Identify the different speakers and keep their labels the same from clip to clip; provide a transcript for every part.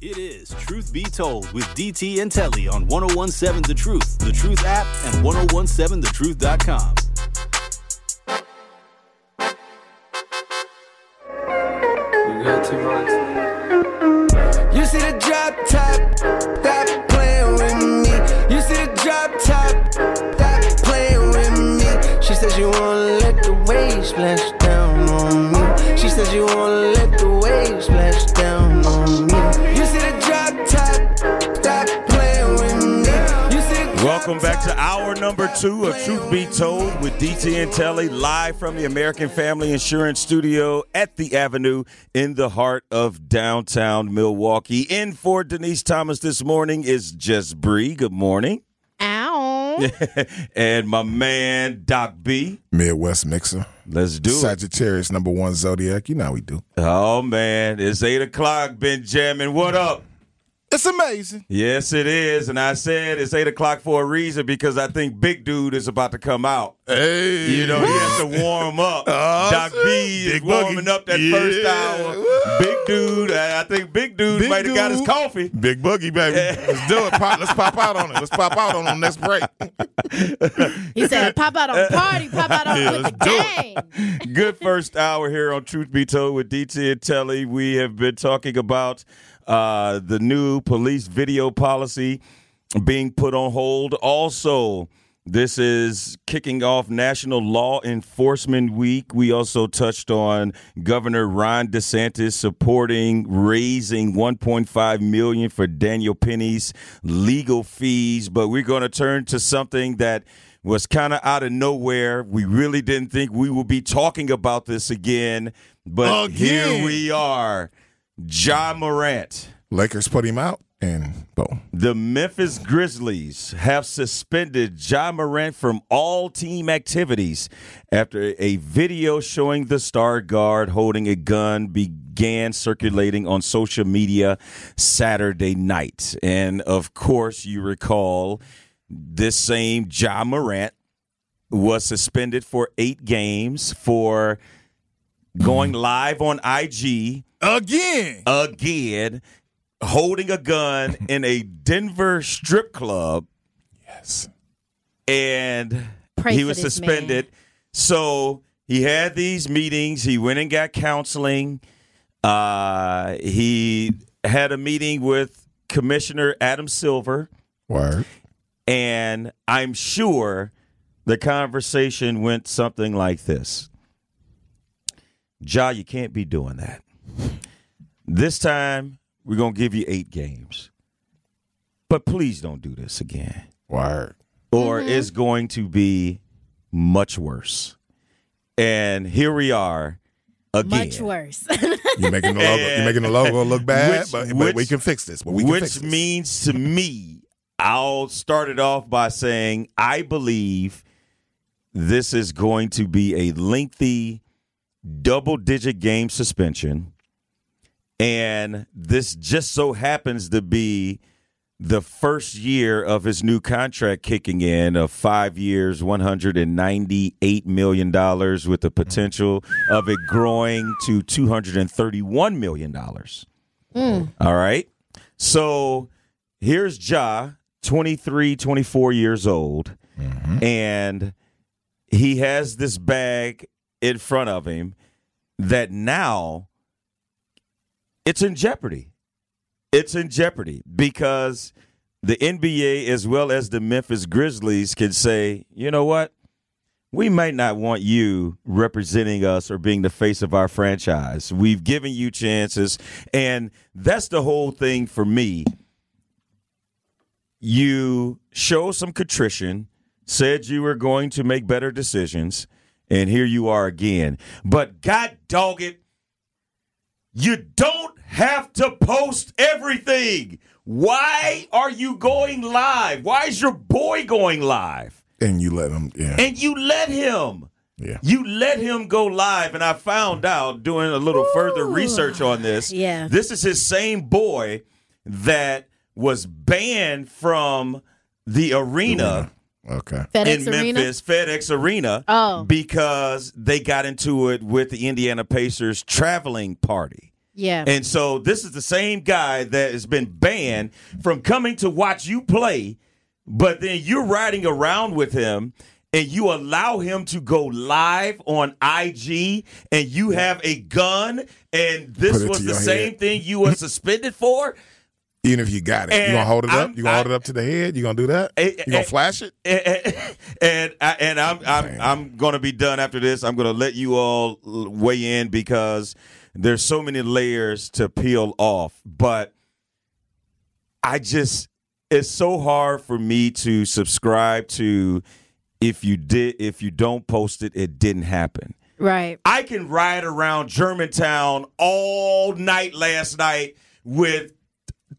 Speaker 1: It is Truth Be Told with DT and Telly on 1017 The Truth, The Truth app, and 1017thetruth.com.
Speaker 2: You got two bucks.
Speaker 3: You see the drop top, stop playing with me. You see the drop top, stop playing with me. She says you wanna let the waves splash
Speaker 4: Welcome back to hour number two of Truth Be Told with DT and Telly, live from the American Family Insurance Studio at the Avenue in the heart of downtown Milwaukee. In for Denise Thomas this morning is Jess Bree. Good morning.
Speaker 5: Ow.
Speaker 4: and my man, Doc B.
Speaker 6: Midwest Mixer.
Speaker 4: Let's do it.
Speaker 6: Sagittarius, number one zodiac. You know how we do.
Speaker 4: Oh, man. It's 8 o'clock, Benjamin. What up?
Speaker 6: It's amazing.
Speaker 4: Yes, it is. And I said it's 8 o'clock for a reason because I think Big Dude is about to come out.
Speaker 6: Hey.
Speaker 4: You know, he has to warm up.
Speaker 6: Oh,
Speaker 4: Doc
Speaker 6: shit.
Speaker 4: B is
Speaker 6: Big
Speaker 4: warming
Speaker 6: Boogie.
Speaker 4: up that
Speaker 6: Yeah.
Speaker 4: first hour. Big dude, I I think Big Dude
Speaker 6: Big
Speaker 4: might have got his coffee.
Speaker 6: Big Boogie, baby. Let's do it. Pop, let's pop out on it. Let's pop out on the next break.
Speaker 5: He said, pop out on party, pop out on
Speaker 6: Yeah,
Speaker 5: with
Speaker 6: let's
Speaker 5: the
Speaker 6: do
Speaker 5: gang.
Speaker 4: Good first hour here on Truth Be Told with DT and Telly. We have been talking about uh, the new police video policy being put on hold. Also, this is kicking off National Law Enforcement Week. We also touched on Governor Ron DeSantis supporting raising 1.5 million for Daniel Penny's legal fees, but we're going to turn to something that was kind of out of nowhere. We really didn't think we would be talking about this again, but here we are. Ja Morant.
Speaker 6: Lakers put him out, and boom.
Speaker 4: The Memphis Grizzlies have suspended Ja Morant from all team activities after a video showing the star guard holding a gun began circulating on social media Saturday night. And of course, you recall this same Ja Morant was suspended for eight games for going live on IG
Speaker 6: Again.
Speaker 4: again holding a gun in a Denver strip club
Speaker 6: Yes.
Speaker 4: and
Speaker 5: Pray
Speaker 4: he was
Speaker 5: this
Speaker 4: suspended. So he had these meetings. He went and got counseling. Uh, he had a meeting with Commissioner Adam Silver,
Speaker 6: Word.
Speaker 4: and I'm sure the conversation went something like this Ja, you can't be doing that. This time, we're going to give you eight games. But please don't do this again
Speaker 6: Word.
Speaker 4: or mm-hmm. it's going to be much worse. And here we are again.
Speaker 5: Much worse.
Speaker 6: You're making the logo. You're making the logo look bad,
Speaker 4: Which-
Speaker 6: but, but
Speaker 4: which-
Speaker 6: we can fix this. But we can
Speaker 4: which
Speaker 6: fix this.
Speaker 4: means to me, I'll start it off by saying I believe this is going to be a lengthy double digit game suspension. And this just so happens to be the first year of his new contract kicking in of five years, $198 million, with the potential of it growing to $231 million. Hmm. All right. So here's Ja, 23, 24 years old, mm-hmm. and he has this bag in front of him that now it's in jeopardy. It's in jeopardy because the NBA as well as the Memphis Grizzlies can say, you know what? We might not want you representing us or being the face of our franchise. We've given you chances. And that's the whole thing for me. You show some contrition, said you were going to make better decisions, and here you are again. But God dog it, you don't have to post everything. Why are you going live? Why is your boy going live?
Speaker 6: and you let him, Yeah.
Speaker 4: And you let him.
Speaker 6: yeah.
Speaker 4: You let him go live, and I found out doing a little further research on this.
Speaker 5: Yeah.
Speaker 4: This is his same boy that was banned from the arena
Speaker 6: Okay.
Speaker 5: FedEx
Speaker 4: in
Speaker 5: Arena.
Speaker 4: Memphis, FedEx Arena,
Speaker 5: Oh.
Speaker 4: because they got into it with the Indiana Pacers traveling party.
Speaker 5: Yeah.
Speaker 4: And so this is the same guy that has been banned from coming to watch you play, but then you're riding around with him and you allow him to go live on IG and you have a gun and this was the
Speaker 6: your
Speaker 4: same
Speaker 6: head.
Speaker 4: thing you were suspended for.
Speaker 6: Even if you got it, you
Speaker 4: And
Speaker 6: gonna hold it
Speaker 4: I'm-
Speaker 6: up. You gonna hold it up to the head. You gonna do that?
Speaker 4: Eh,
Speaker 6: You gonna
Speaker 4: eh,
Speaker 6: flash it?
Speaker 4: and and, I- and I'm I'm I'm going to be done after this. I'm going to let you all weigh in because there's so many layers to peel off. But I just it's so hard for me to subscribe to if you did if you don't post it, it didn't happen.
Speaker 5: Right.
Speaker 4: I can ride around Germantown all night last night with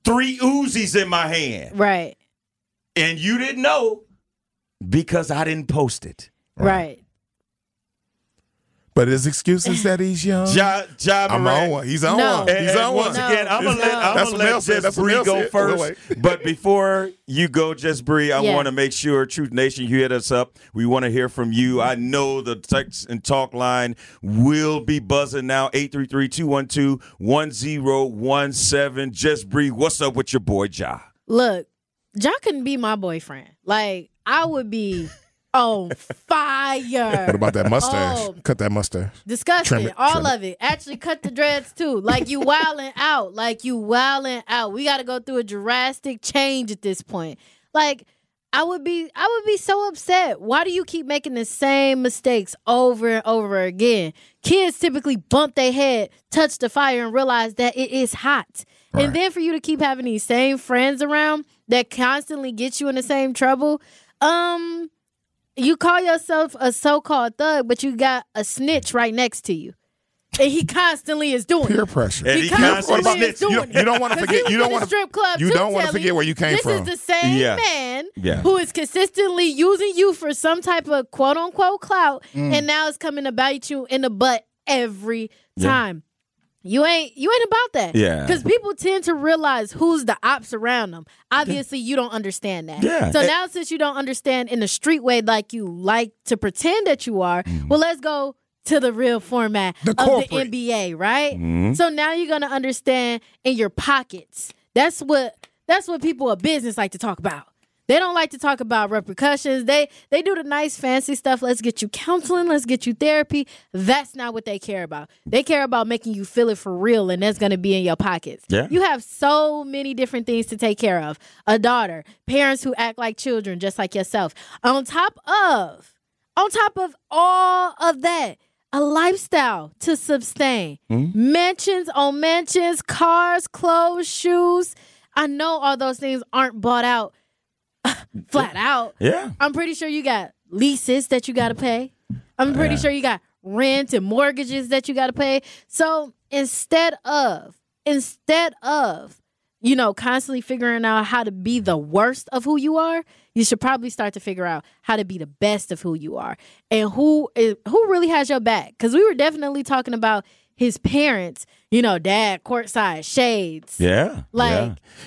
Speaker 4: three Uzis in my hand
Speaker 5: Right.
Speaker 4: and you didn't know because I didn't post it.
Speaker 5: Right.
Speaker 6: But his excuse is that he's young.
Speaker 4: Ja, ja
Speaker 6: I'm
Speaker 4: Morant.
Speaker 6: on one. He's on
Speaker 5: No.
Speaker 6: one.
Speaker 4: And,
Speaker 6: He's
Speaker 4: and
Speaker 6: on
Speaker 4: once
Speaker 6: one.
Speaker 4: again, I'm gonna
Speaker 5: No.
Speaker 4: let, I'm
Speaker 6: That's
Speaker 4: gonna let
Speaker 6: said.
Speaker 4: Just Bree go
Speaker 6: said.
Speaker 4: first. But before you go, Just Bree, I
Speaker 5: Yeah.
Speaker 4: want to make sure Truth Nation, you hit us up. We want to hear from you. I know the text and talk line will be buzzing now. 833-212-1017. Just Bree, what's up with your boy Ja?
Speaker 5: Look, Ja couldn't be my boyfriend. Like, I would be on fire.
Speaker 6: What about that mustache?
Speaker 5: Oh.
Speaker 6: Cut that mustache.
Speaker 5: Disgusting.
Speaker 6: It,
Speaker 5: All
Speaker 6: trim it.
Speaker 5: of it. Actually, cut the dreads too. Like you wilding out. Like you wilding out. We got to go through a drastic change at this point. Like I would be, I would be so upset. Why do you keep making the same mistakes over and over again? Kids typically bump their head, touch the fire, and realize that it is hot. And then for you to keep having these same friends around that constantly get you in the same trouble, um, you call yourself a so-called thug, but you got a snitch right next to you, and he constantly is doing
Speaker 6: Peer
Speaker 5: it.
Speaker 6: pressure.
Speaker 4: And
Speaker 5: He
Speaker 4: he constantly
Speaker 5: constantly is doing
Speaker 6: You-
Speaker 5: it.
Speaker 6: you don't wanna
Speaker 5: 'Cause
Speaker 6: forget- you don't wanna-
Speaker 5: strip club.
Speaker 6: you don't wanna forget where you came
Speaker 5: this
Speaker 6: from.
Speaker 5: This is the same
Speaker 4: Yeah.
Speaker 5: man
Speaker 4: Yeah.
Speaker 5: who is consistently using you for some type of quote unquote clout,
Speaker 6: Mm.
Speaker 5: and now it's coming to bite you in the butt every
Speaker 4: Yeah.
Speaker 5: time. You ain't you ain't about that.
Speaker 4: Yeah.
Speaker 5: Because people tend to realize who's the ops around them. Obviously, you don't understand that.
Speaker 4: Yeah.
Speaker 5: So
Speaker 4: Eh.
Speaker 5: now since you don't understand in the street way like you like to pretend that you are,
Speaker 4: Mm-hmm.
Speaker 5: well, let's go to the real format
Speaker 6: The
Speaker 5: of
Speaker 6: corporate.
Speaker 5: the NBA, right?
Speaker 4: Mm-hmm.
Speaker 5: So now you're gonna understand in your pockets. That's what that's what people of business like to talk about. They don't like to talk about repercussions. They they do the nice fancy stuff. Let's get you counseling. Let's get you therapy. That's not what they care about. They care about making you feel it for real, and that's going to be in your pockets.
Speaker 4: Yeah.
Speaker 5: You have so many different things to take care of. A daughter, parents who act like children, just like yourself. On top of, on top of all of that, a lifestyle to sustain. Hmm? Mansions on mansions, cars, clothes, shoes. I know all those things aren't bought out flat out.
Speaker 4: Yeah.
Speaker 5: I'm pretty sure you got leases that you got to pay. I'm pretty sure you got rent and mortgages that you got to pay. So instead of, instead of, you know, constantly figuring out how to be the worst of who you are, you should probably start to figure out how to be the best of who you are and who is who really has your back. Because we were definitely talking about his parents, you know, dad, courtside, shades.
Speaker 4: Yeah.
Speaker 5: Like,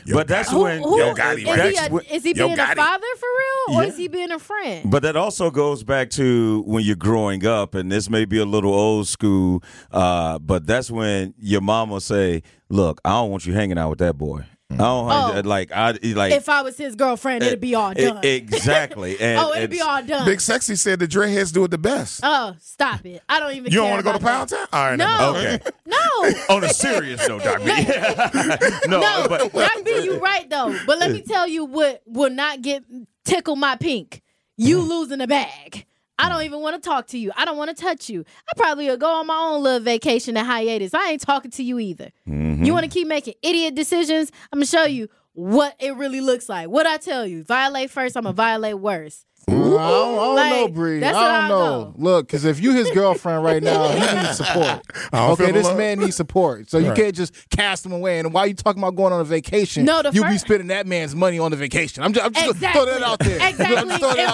Speaker 4: yeah. but that's
Speaker 5: Who,
Speaker 4: when
Speaker 5: who-
Speaker 6: Yo Gotti,
Speaker 5: is, he a,
Speaker 4: when-
Speaker 5: is he being a father for real, or
Speaker 4: Yeah.
Speaker 5: is he being a friend?
Speaker 4: But that also goes back to when you're growing up, and this may be a little old school, uh, but that's when your mom will say, "Look, I don't want you hanging out with that boy. I don't
Speaker 5: Oh.
Speaker 4: like I like
Speaker 5: if I was his girlfriend, it'd be all done.
Speaker 4: exactly. And
Speaker 5: oh, it'd be all done.
Speaker 6: Big Sexy said the dreadheads do it the best.
Speaker 5: oh, stop it! I don't even.
Speaker 6: you don't
Speaker 5: want
Speaker 6: want to go to Pound Town? All right.
Speaker 5: No,
Speaker 6: never.
Speaker 4: Okay.
Speaker 5: no,
Speaker 4: On a serious note, Doc B. no,
Speaker 5: no.
Speaker 4: but
Speaker 5: Doc B, you right though. But let me tell you what will not get tickle my pink. You
Speaker 6: Mm.
Speaker 5: losing a bag. I don't even want to talk to you. I don't want to touch you. I probably will go on my own little vacation to hiatus. I ain't talking to you either.
Speaker 6: Mm-hmm.
Speaker 5: You want to keep making idiot decisions? I'm gonna show you what it really looks like. What I tell you, violate first. I'm gonna violate worse.
Speaker 7: I don't, I don't
Speaker 5: Like,
Speaker 7: know, Bree. I don't
Speaker 5: I
Speaker 7: know. Look, because if you his girlfriend right now, he needs support. Okay, this
Speaker 6: love.
Speaker 7: man needs support. So you
Speaker 6: Right.
Speaker 7: can't just cast him away. And while you talking about going on a vacation,
Speaker 5: No, the
Speaker 7: you be
Speaker 5: first-
Speaker 7: spending that man's money on the vacation. I'm just, I'm just
Speaker 5: Exactly.
Speaker 7: gonna throw that out there. I'm
Speaker 5: Exactly.
Speaker 7: just throwing it
Speaker 5: And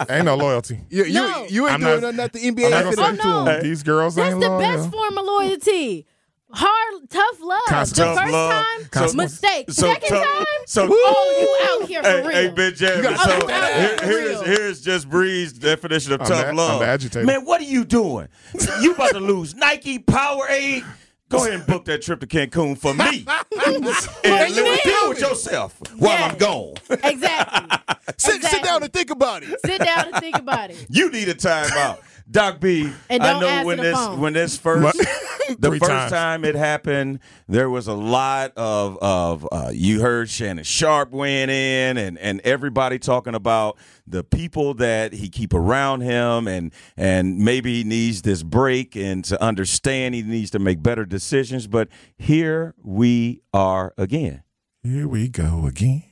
Speaker 7: out there.
Speaker 6: Ain't no loyalty.
Speaker 7: You, you,
Speaker 5: No.
Speaker 7: you ain't
Speaker 6: I'm
Speaker 7: doing
Speaker 6: not-
Speaker 7: nothing that the
Speaker 6: I'm
Speaker 7: NBA
Speaker 6: not gonna
Speaker 7: into
Speaker 5: say- Oh, no.
Speaker 7: him.
Speaker 6: These girls
Speaker 5: That's
Speaker 6: ain't
Speaker 5: the
Speaker 6: loyal.
Speaker 5: best form of loyalty. Hard, tough love.
Speaker 6: Constant-
Speaker 5: the
Speaker 6: Tough
Speaker 5: first
Speaker 4: love.
Speaker 5: time,
Speaker 6: Constant-
Speaker 5: mistake.
Speaker 4: so
Speaker 5: Second
Speaker 4: so,
Speaker 5: time,
Speaker 4: so
Speaker 5: oh, you out here for
Speaker 4: Hey,
Speaker 5: real.
Speaker 4: hey, Ben Jeremy.
Speaker 7: gotta
Speaker 4: So
Speaker 5: put
Speaker 4: here-
Speaker 5: out
Speaker 4: here's, here's just Bree's definition of
Speaker 6: I'm
Speaker 4: tough
Speaker 6: the- I'm
Speaker 4: love. Man, what are you doing? You about to lose Nike, Powerade, Go ahead and book that trip to Cancun for me. and Louis, deal with yourself while
Speaker 5: Yeah.
Speaker 4: I'm gone.
Speaker 5: Exactly.
Speaker 7: Sit, sit
Speaker 5: Exactly.
Speaker 7: down and think about it.
Speaker 5: Sit down and think about it.
Speaker 4: You need a timeout. Doc B,
Speaker 5: And
Speaker 4: I know when this
Speaker 5: phone.
Speaker 4: when this first the
Speaker 6: Three
Speaker 4: first
Speaker 6: times.
Speaker 4: time it happened, there was a lot of of uh, you heard Shannon Sharpe weighing in and and everybody talking about the people that he keep around him and and maybe he needs this break and to understand he needs to make better decisions. But here we are again.
Speaker 6: Here we go again.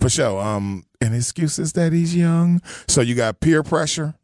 Speaker 6: For sure. Um, and excuse is that he's young. So you got peer pressure,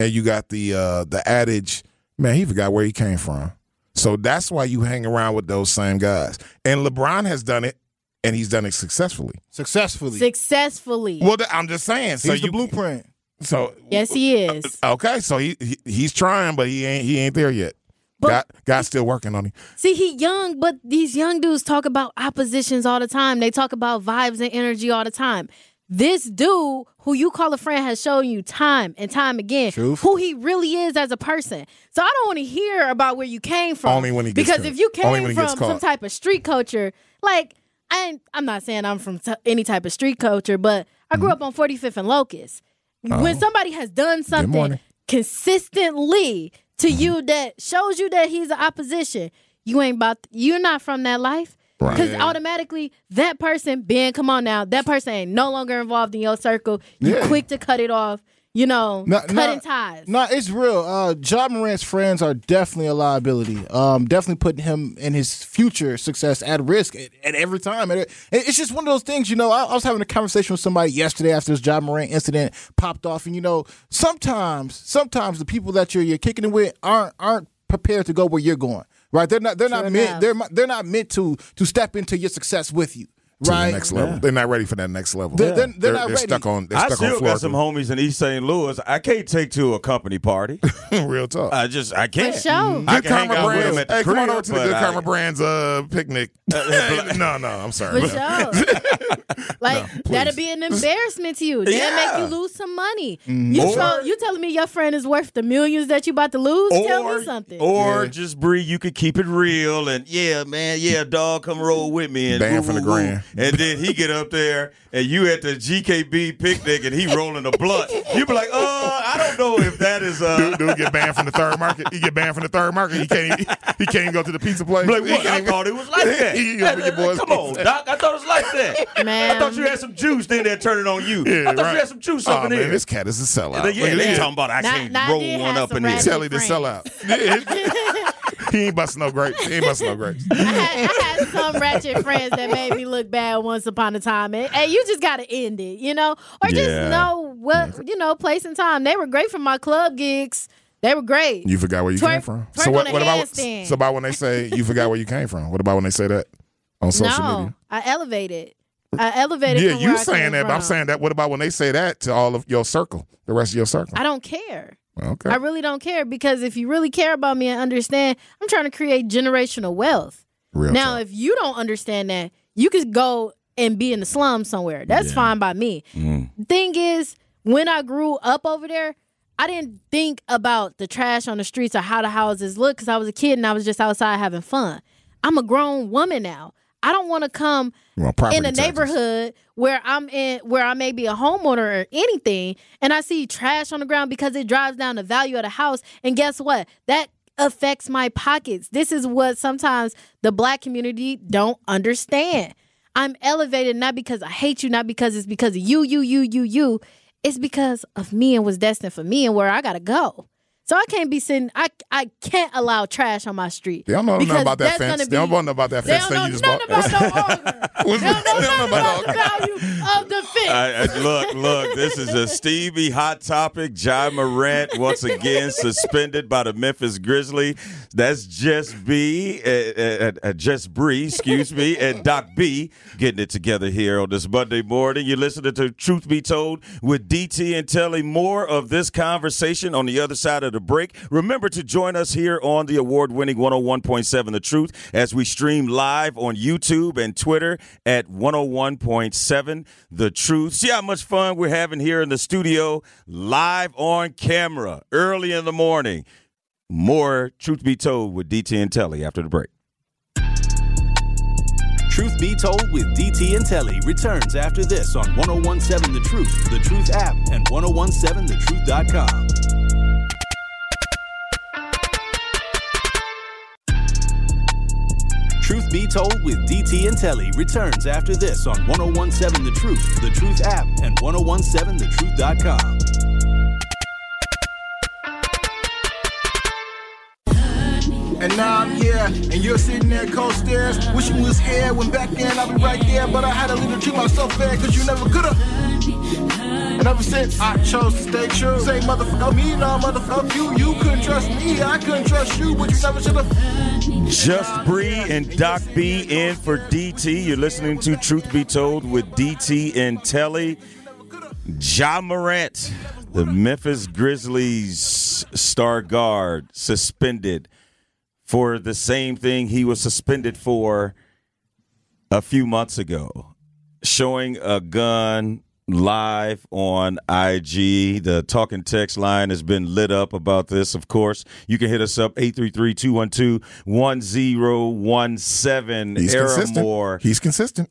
Speaker 6: and you got the uh the adage, man, he forgot where he came from. So that's why you hang around with those same guys. And LeBron has done it, and he's done it successfully.
Speaker 7: Successfully.
Speaker 5: Successfully.
Speaker 6: Well, th- I'm just saying. So
Speaker 7: He's
Speaker 6: you
Speaker 7: the blueprint.
Speaker 6: So
Speaker 5: yes, he is.
Speaker 6: okay, so he, he he's trying, but he ain't he ain't there yet.
Speaker 5: But-
Speaker 6: God, God's still working on him.
Speaker 5: See, he young, but these young dudes talk about oppositions all the time. They talk about vibes and energy all the time. This dude, who you call a friend, has shown you time and time again
Speaker 7: Truth.
Speaker 5: who he really is as a person. So I don't want to hear about where you came from.
Speaker 6: Only when he gets
Speaker 5: because
Speaker 6: caught.
Speaker 5: if you came from some type of street culture, like I, ain't- I'm not saying I'm from t- any type of street culture, but I grew up on 45th and Locust. When somebody has done something
Speaker 6: Mm-hmm.
Speaker 5: consistently to
Speaker 6: Mm-hmm.
Speaker 5: you that shows you that he's an opposition, you ain't about you're not from that life.
Speaker 6: Right.
Speaker 5: Because automatically that person, Ben, come on now, that person ain't no longer involved in your circle. You
Speaker 7: Yeah.
Speaker 5: quick to cut it off, you know,
Speaker 7: No,
Speaker 5: cutting
Speaker 7: no,
Speaker 5: ties.
Speaker 7: No, it's real. Uh, Ja Morant's friends are definitely a liability. Um, definitely putting him and his future success at risk at, at every time. And it, it's just one of those things, you know. I, I was having a conversation with somebody yesterday after this John Morant incident popped off, and you know, sometimes, sometimes the people that you're you're kicking it with aren't aren't prepared to go where you're going. Right? They're not. They're
Speaker 5: True
Speaker 7: not meant.
Speaker 5: enough.
Speaker 7: They're they're not meant to to step into your success with you.
Speaker 6: To
Speaker 7: Right?
Speaker 6: the next level. They're not ready for that next level.
Speaker 7: They're- they're- they're not ready.
Speaker 6: stuck on. They're
Speaker 4: I
Speaker 6: stuck on
Speaker 4: still
Speaker 6: Florida.
Speaker 4: got some homies in East St. Louis. I can't take to a company party.
Speaker 6: Real talk.
Speaker 4: I just I can't.
Speaker 5: sure.
Speaker 4: I
Speaker 6: Good
Speaker 4: can hang
Speaker 6: Karma
Speaker 4: out with
Speaker 6: Brands.
Speaker 4: them at the
Speaker 6: Hey, come on over to the
Speaker 4: but
Speaker 6: Good
Speaker 4: I-
Speaker 6: Karma Brands uh, picnic. no, no, I'm sorry.
Speaker 5: For sure. like that'll be an embarrassment to you. That'll
Speaker 4: Yeah.
Speaker 5: make you lose some money.
Speaker 6: Mm-hmm.
Speaker 5: You,
Speaker 4: Or-
Speaker 5: so, you telling me your friend is worth the millions that you about to lose? Tell me something.
Speaker 4: or
Speaker 6: Yeah.
Speaker 4: just Bree, you could keep it real and yeah, man, yeah, dog, come roll with me and
Speaker 6: Ban from the
Speaker 4: woo, woo.
Speaker 6: grand.
Speaker 4: And then he get up there and you at the GKB picnic and he rolling a blunt. You be like, uh, I don't know if that is uh.
Speaker 6: Dude, dude get banned from the third market. He get banned from the third market. He can't. Even, he can't even go to the pizza place.
Speaker 4: Like,
Speaker 6: He
Speaker 4: what?
Speaker 6: can't
Speaker 4: I
Speaker 6: even-
Speaker 4: thought it was like that.
Speaker 6: He go for your boys'
Speaker 4: Come on. Doc. I thought it was like that.
Speaker 5: Man.
Speaker 4: I thought you had some juice in there turning on you.
Speaker 6: Yeah,
Speaker 4: I thought
Speaker 6: right.
Speaker 4: you had some juice
Speaker 6: oh,
Speaker 4: up in
Speaker 6: man,
Speaker 4: there.
Speaker 6: This cat is a sellout.
Speaker 4: yeah,
Speaker 6: Look at
Speaker 4: they talking about I
Speaker 5: Nah-
Speaker 4: can't
Speaker 5: nah, I
Speaker 4: roll one up
Speaker 5: some
Speaker 4: in here.
Speaker 5: ratchet
Speaker 6: Telly the
Speaker 5: friends.
Speaker 6: sellout. he ain't busting no grapes. He ain't busting no grapes.
Speaker 5: I had, I had some ratchet friends that made me look bad once upon a time, and, and you just got to end it, you know, or just
Speaker 4: Yeah.
Speaker 5: know what you know, place and time. They were great for my club gigs. They were great.
Speaker 6: You forgot where you
Speaker 5: Twerk-
Speaker 6: came from.
Speaker 5: twerk
Speaker 6: so what?
Speaker 5: the
Speaker 6: What about?
Speaker 5: handstand.
Speaker 6: So about when they say you forgot where you came from? What about when they say that on social
Speaker 5: no,
Speaker 6: media?
Speaker 5: I elevated. I elevated.
Speaker 6: Yeah,
Speaker 5: from
Speaker 6: you
Speaker 5: where I
Speaker 6: saying
Speaker 5: came
Speaker 6: that, but I'm saying that. What about when they say that to all of your circle, the rest of your circle?
Speaker 5: I don't care.
Speaker 6: Okay.
Speaker 5: I really don't care because if you really care about me and understand, I'm trying to create generational wealth.
Speaker 6: Real
Speaker 5: now, if you don't understand that, you could go and be in the slums somewhere. That's fine by me.
Speaker 6: Mm.
Speaker 5: Thing is, when I grew up over there, I didn't think about the trash on the streets or how the houses look because I was a kid and I was just outside having fun. I'm a grown woman now. I don't want to come in a
Speaker 6: taxes.
Speaker 5: neighborhood where I'm in where I may be a homeowner or anything and I see trash on the ground because it drives down the value of the house and guess what? That affects my pockets. This is what sometimes the black community don't understand. I'm elevated not because I hate you not because it's because of you you you you you. It's because of me and was destined for me and where I got to go so I can't be sitting I I can't allow trash on my street
Speaker 6: They don't know nothing about that
Speaker 5: that's
Speaker 6: fence.
Speaker 5: gonna
Speaker 6: They don't know nothing about that
Speaker 5: they
Speaker 6: fence thing you just bought.
Speaker 5: about no They don't know
Speaker 6: they don't know
Speaker 5: nothing about
Speaker 6: about
Speaker 5: the value of the fence.
Speaker 4: I, I- look, look, this is a Stevie hot topic. Ja Morant once again suspended by the Memphis Grizzlies. That's just B, uh, uh, uh, just Bree, excuse me, and Doc B getting it together here on this Monday morning. You're listening to Truth Be Told with DT and Telly. More of this conversation on the other side of the break. Remember to join us here on the award winning 101.7 The Truth as we stream live on YouTube and Twitter at 101.7 The Truth. See how much fun we're having here in the studio, live on camera, early in the morning. More Truth Be Told with DT and Telly after the break.
Speaker 1: Truth Be Told with DT and Telly returns after this on 1017 The Truth, The Truth app, and 1017thetruth.com. Truth Be Told with DT and Telly returns after this on 1017 The Truth, The Truth app, and 1017thetruth.com.
Speaker 7: And now I'm here, and you're sitting there cold stairs. Wish you was here when back then I'd be right there. But I had little dream I was so fair, cause you never could've. And ever since I chose to stay true, say motherfucker me, no motherfucker you. You couldn't trust me, I couldn't trust you, but you never should've.
Speaker 4: Just Bree and Doc B in for DT. You're listening to Truth Be Told with DT and Telly. Ja Morant, the Memphis Grizzlies star guard, suspended for the same thing he was suspended for a few months ago. Showing a gun live on IG. The talking text line has been lit up about this, of course. You can hit us up 833-212-1017.
Speaker 6: He's
Speaker 4: Era
Speaker 6: consistent. He's consistent.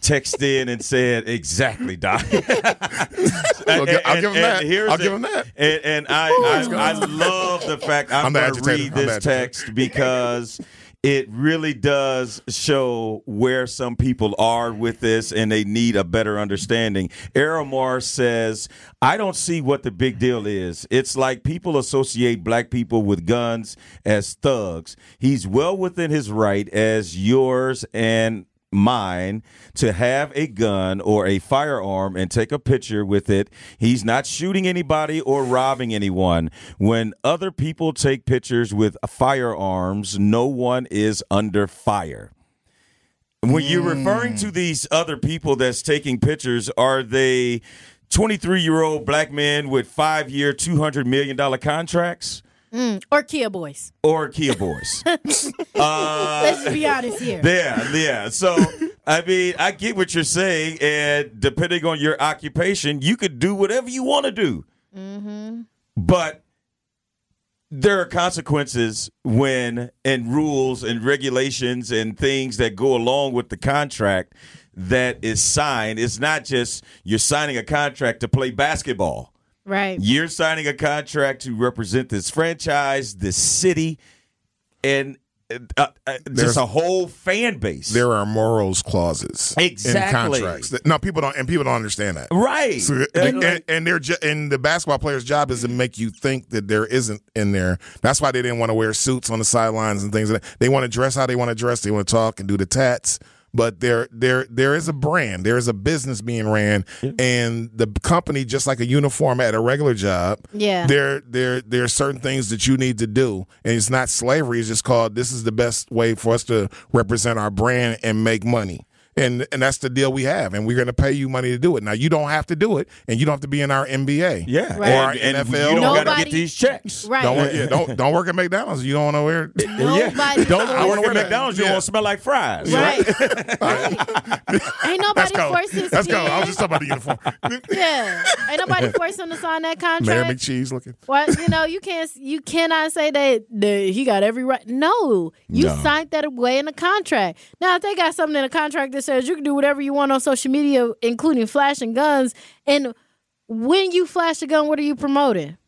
Speaker 4: texted in and said, exactly, Doc.
Speaker 6: I'll gi- I'll give him that. I'll give him that.
Speaker 4: And, and I, I, I love the fact I'm,
Speaker 6: I'm
Speaker 4: going to read this text because it really does show where some people are with this and they need a better understanding. Aramar says, I don't see what the big deal is. It's like people associate black people with guns as thugs. He's well within his right as yours and mine to have a gun or a firearm and take a picture with it. He's not shooting anybody or robbing anyone. When other people take pictures with firearms, no one is under fire. When you're hmm. referring to these other people that's taking pictures, are they 23 year old black men with five year, $200 million contracts
Speaker 5: Or Kia Boys.
Speaker 4: or Kia Boys? uh,
Speaker 5: Let's be honest here.
Speaker 4: yeah, yeah. So, I mean, I get what you're saying, and depending on your occupation, you could do whatever you want to do. But there are consequences when, and rules and regulations and things that go along with the contract that is signed. It's not just you're signing a contract to play basketball.
Speaker 5: Right.
Speaker 4: You're signing a contract to represent this franchise, this city, and uh, uh, just
Speaker 6: There's-
Speaker 4: a whole fan base.
Speaker 6: There are morals clauses
Speaker 4: Exactly.
Speaker 6: in contracts. No, people don't, and people don't understand that.
Speaker 4: right.
Speaker 6: So,
Speaker 4: Uh,
Speaker 6: and,
Speaker 4: like-
Speaker 6: and, and they're ju- and the basketball player's job is to make you think that there isn't in there. That's why they didn't want to wear suits on the sidelines and things. Like that. They want to dress how they want to dress. They want to talk and do the tats. But there, there, there is a brand. There is a business being ran, and the company, just like a uniform at a regular job,
Speaker 5: Yeah.
Speaker 6: there, there, there are certain things that you need to do, and it's not slavery. It's just called this is the best way for us to represent our brand and make money. And and that's the deal we have, and we're going to pay you money to do it. Now you don't have to do it, and you don't have to be in our NBA.
Speaker 4: yeah.
Speaker 5: Right.
Speaker 6: Or our
Speaker 4: And, and
Speaker 6: NFL.
Speaker 4: you don't got to get these checks.
Speaker 5: Right.
Speaker 6: Don't work, yeah, don't don't work at McDonald's. You don't want to wear.
Speaker 5: Nobody
Speaker 4: Don't
Speaker 6: I
Speaker 4: work
Speaker 6: wanna
Speaker 4: at
Speaker 6: wear.
Speaker 4: McDonald's. You
Speaker 6: Yeah.
Speaker 4: won't smell like fries.
Speaker 5: Right. Ain't nobody
Speaker 6: Let's go.
Speaker 5: forcing
Speaker 6: Let's go. I was
Speaker 5: kids-
Speaker 6: just talking about the uniform.
Speaker 5: Yeah. Ain't nobody forcing him to sign that
Speaker 6: Mayor
Speaker 5: contract.
Speaker 6: McCheese looking.
Speaker 5: Well, you know, you can't you cannot say that, that he got every right. No. You
Speaker 4: No.
Speaker 5: signed that away in the contract. Now if they got something in the contract that says you can do whatever you want on social media, including flashing guns, and when you flash a gun, what are you promoting?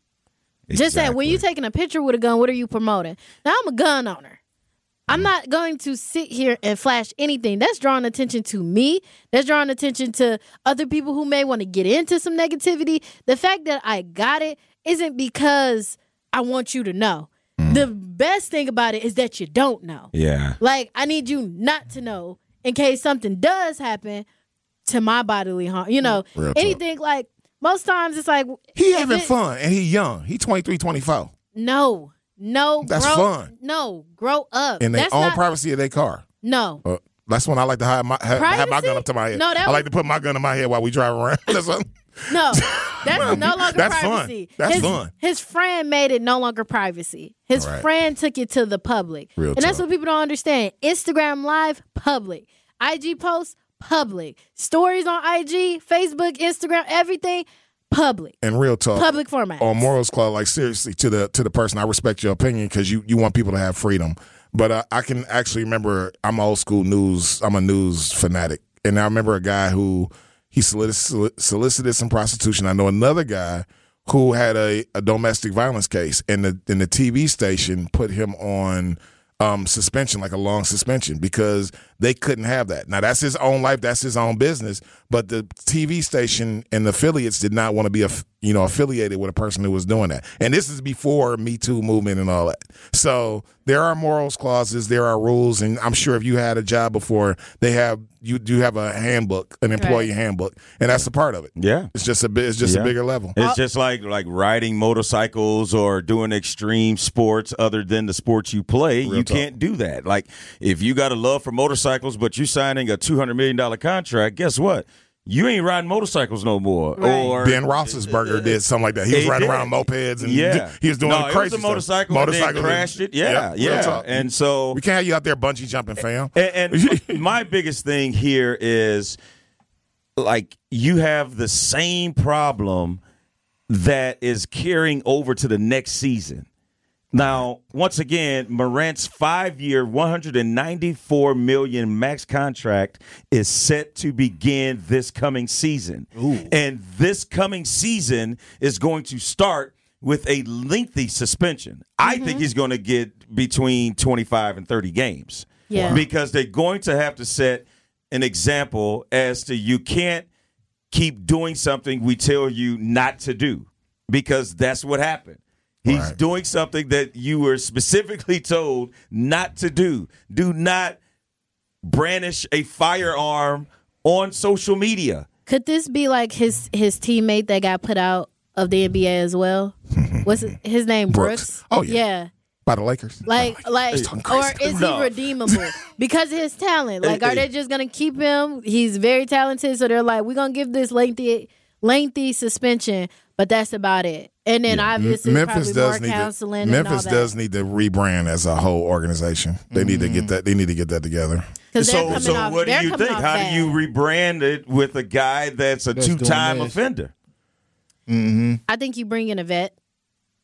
Speaker 5: Just that when you're taking a picture with a gun, what are you promoting? Now I'm a gun owner. I'm mm. not going to sit here and flash anything. That's drawing attention to me. That's drawing attention to other people who may want to get into some negativity. The fact that I got it isn't because I want you to know. Mm. The best thing about it is that you don't know.
Speaker 4: Yeah.
Speaker 5: Like, I need you not to know in case something does happen to my bodily harm. You know,
Speaker 6: Real talk.
Speaker 5: anything like most times it's like
Speaker 6: He having
Speaker 5: it-
Speaker 6: fun, and he young. He 23, 24.
Speaker 5: No, no,
Speaker 6: That's
Speaker 5: grow,
Speaker 6: fun.
Speaker 5: No, grow up.
Speaker 6: in their own
Speaker 5: not,
Speaker 6: privacy of their car.
Speaker 5: No,
Speaker 6: Uh, that's when I like to have my have, have my gun up to my head.
Speaker 5: No, that
Speaker 6: I like to put my gun in my head while we drive around.
Speaker 5: No, that's no longer
Speaker 6: That's fun.
Speaker 5: privacy.
Speaker 6: That's
Speaker 5: his,
Speaker 6: fun.
Speaker 5: His friend made it no longer privacy. His
Speaker 6: right.
Speaker 5: friend took it to the public,
Speaker 6: Real
Speaker 5: and that's what people don't understand. Instagram Live, public. IG posts, public. Stories on IG, Facebook, Instagram, everything, public.
Speaker 6: and real talk.
Speaker 5: Public format.
Speaker 6: on morals club like seriously to the to the person i respect your opinion because you you want people to have freedom But uh, I can actually remember. I'm old school news. I'm a news fanatic, and I remember a guy who he solic- solicited some prostitution. I know another guy who had a, a domestic violence case, and the and the TV station put him on um, suspension, like a long suspension, because they couldn't have that. Now that's his own life, that's his own business, but the TV station and the affiliates did not want to be a you know affiliated with a person who was doing that. And this is before Me Too movement and all that. So there are morals clauses, there are rules, and I'm sure if you had a job before, they have you do have a handbook, an employee
Speaker 5: Right.
Speaker 6: handbook, and that's a part of it.
Speaker 4: Yeah.
Speaker 6: It's just a bit. It's just
Speaker 4: Yeah.
Speaker 6: a bigger level.
Speaker 4: It's just like like riding motorcycles or doing extreme sports other than the sports you play. you
Speaker 6: talk.
Speaker 4: can't do that. Like if you got a love for motorcycles, but you signing a two hundred million dollar contract, guess what? You ain't riding motorcycles no more.
Speaker 5: Right.
Speaker 4: Or
Speaker 6: Ben Roethlisberger did something like that. He was riding
Speaker 4: did.
Speaker 6: around mopeds and
Speaker 4: yeah,
Speaker 6: he was doing
Speaker 4: no,
Speaker 6: all
Speaker 4: it
Speaker 6: crazy
Speaker 4: was a
Speaker 6: stuff.
Speaker 4: motorcycle. and
Speaker 6: Motorcycle
Speaker 4: crashed it. Yeah,
Speaker 6: Yep,
Speaker 4: yeah. And so
Speaker 6: we can't have you out there bungee jumping, fam.
Speaker 4: And, and my biggest thing here is like you have the same problem that is carrying over to the next season. Now, once again, Morant's five-year, 194 million max contract is set to begin this coming season, and this coming season is going to start with a lengthy suspension. I think mm-hmm. he's going to get between 25 and 30 games
Speaker 5: Yeah.
Speaker 4: because they're going to have to set an example as to you can't keep doing something we tell you not to do because that's what happened. He's
Speaker 6: Right.
Speaker 4: doing something that you were specifically told not to do. Do not brandish a firearm on social media.
Speaker 5: Could this be like his his teammate that got put out of the NBA as well? What's his, his name?
Speaker 6: Brooks.
Speaker 5: Brooks.
Speaker 6: Oh, yeah.
Speaker 5: Yeah.
Speaker 6: By the Lakers.
Speaker 5: Like, oh,
Speaker 6: like,
Speaker 5: or is
Speaker 4: No.
Speaker 5: he redeemable because of his talent? Like, are they just gonna keep him? He's very talented, so they're like, we're gonna give this lengthy, lengthy suspension, but that's about it. And then obviously,
Speaker 6: Memphis
Speaker 5: probably
Speaker 6: does
Speaker 5: more
Speaker 6: need
Speaker 5: counseling.
Speaker 6: to,
Speaker 5: and all
Speaker 6: Memphis
Speaker 5: that.
Speaker 6: does need to rebrand as a whole organization. They need to get mm. that. They need to get that together.
Speaker 5: 'Cause they're
Speaker 4: So, so
Speaker 5: off-
Speaker 4: what do you think? How
Speaker 5: bad.
Speaker 4: do you rebrand it with a guy that's a
Speaker 7: That's
Speaker 4: two-time
Speaker 7: this.
Speaker 4: offender? Mm-hmm.
Speaker 5: I think you bring in a vet.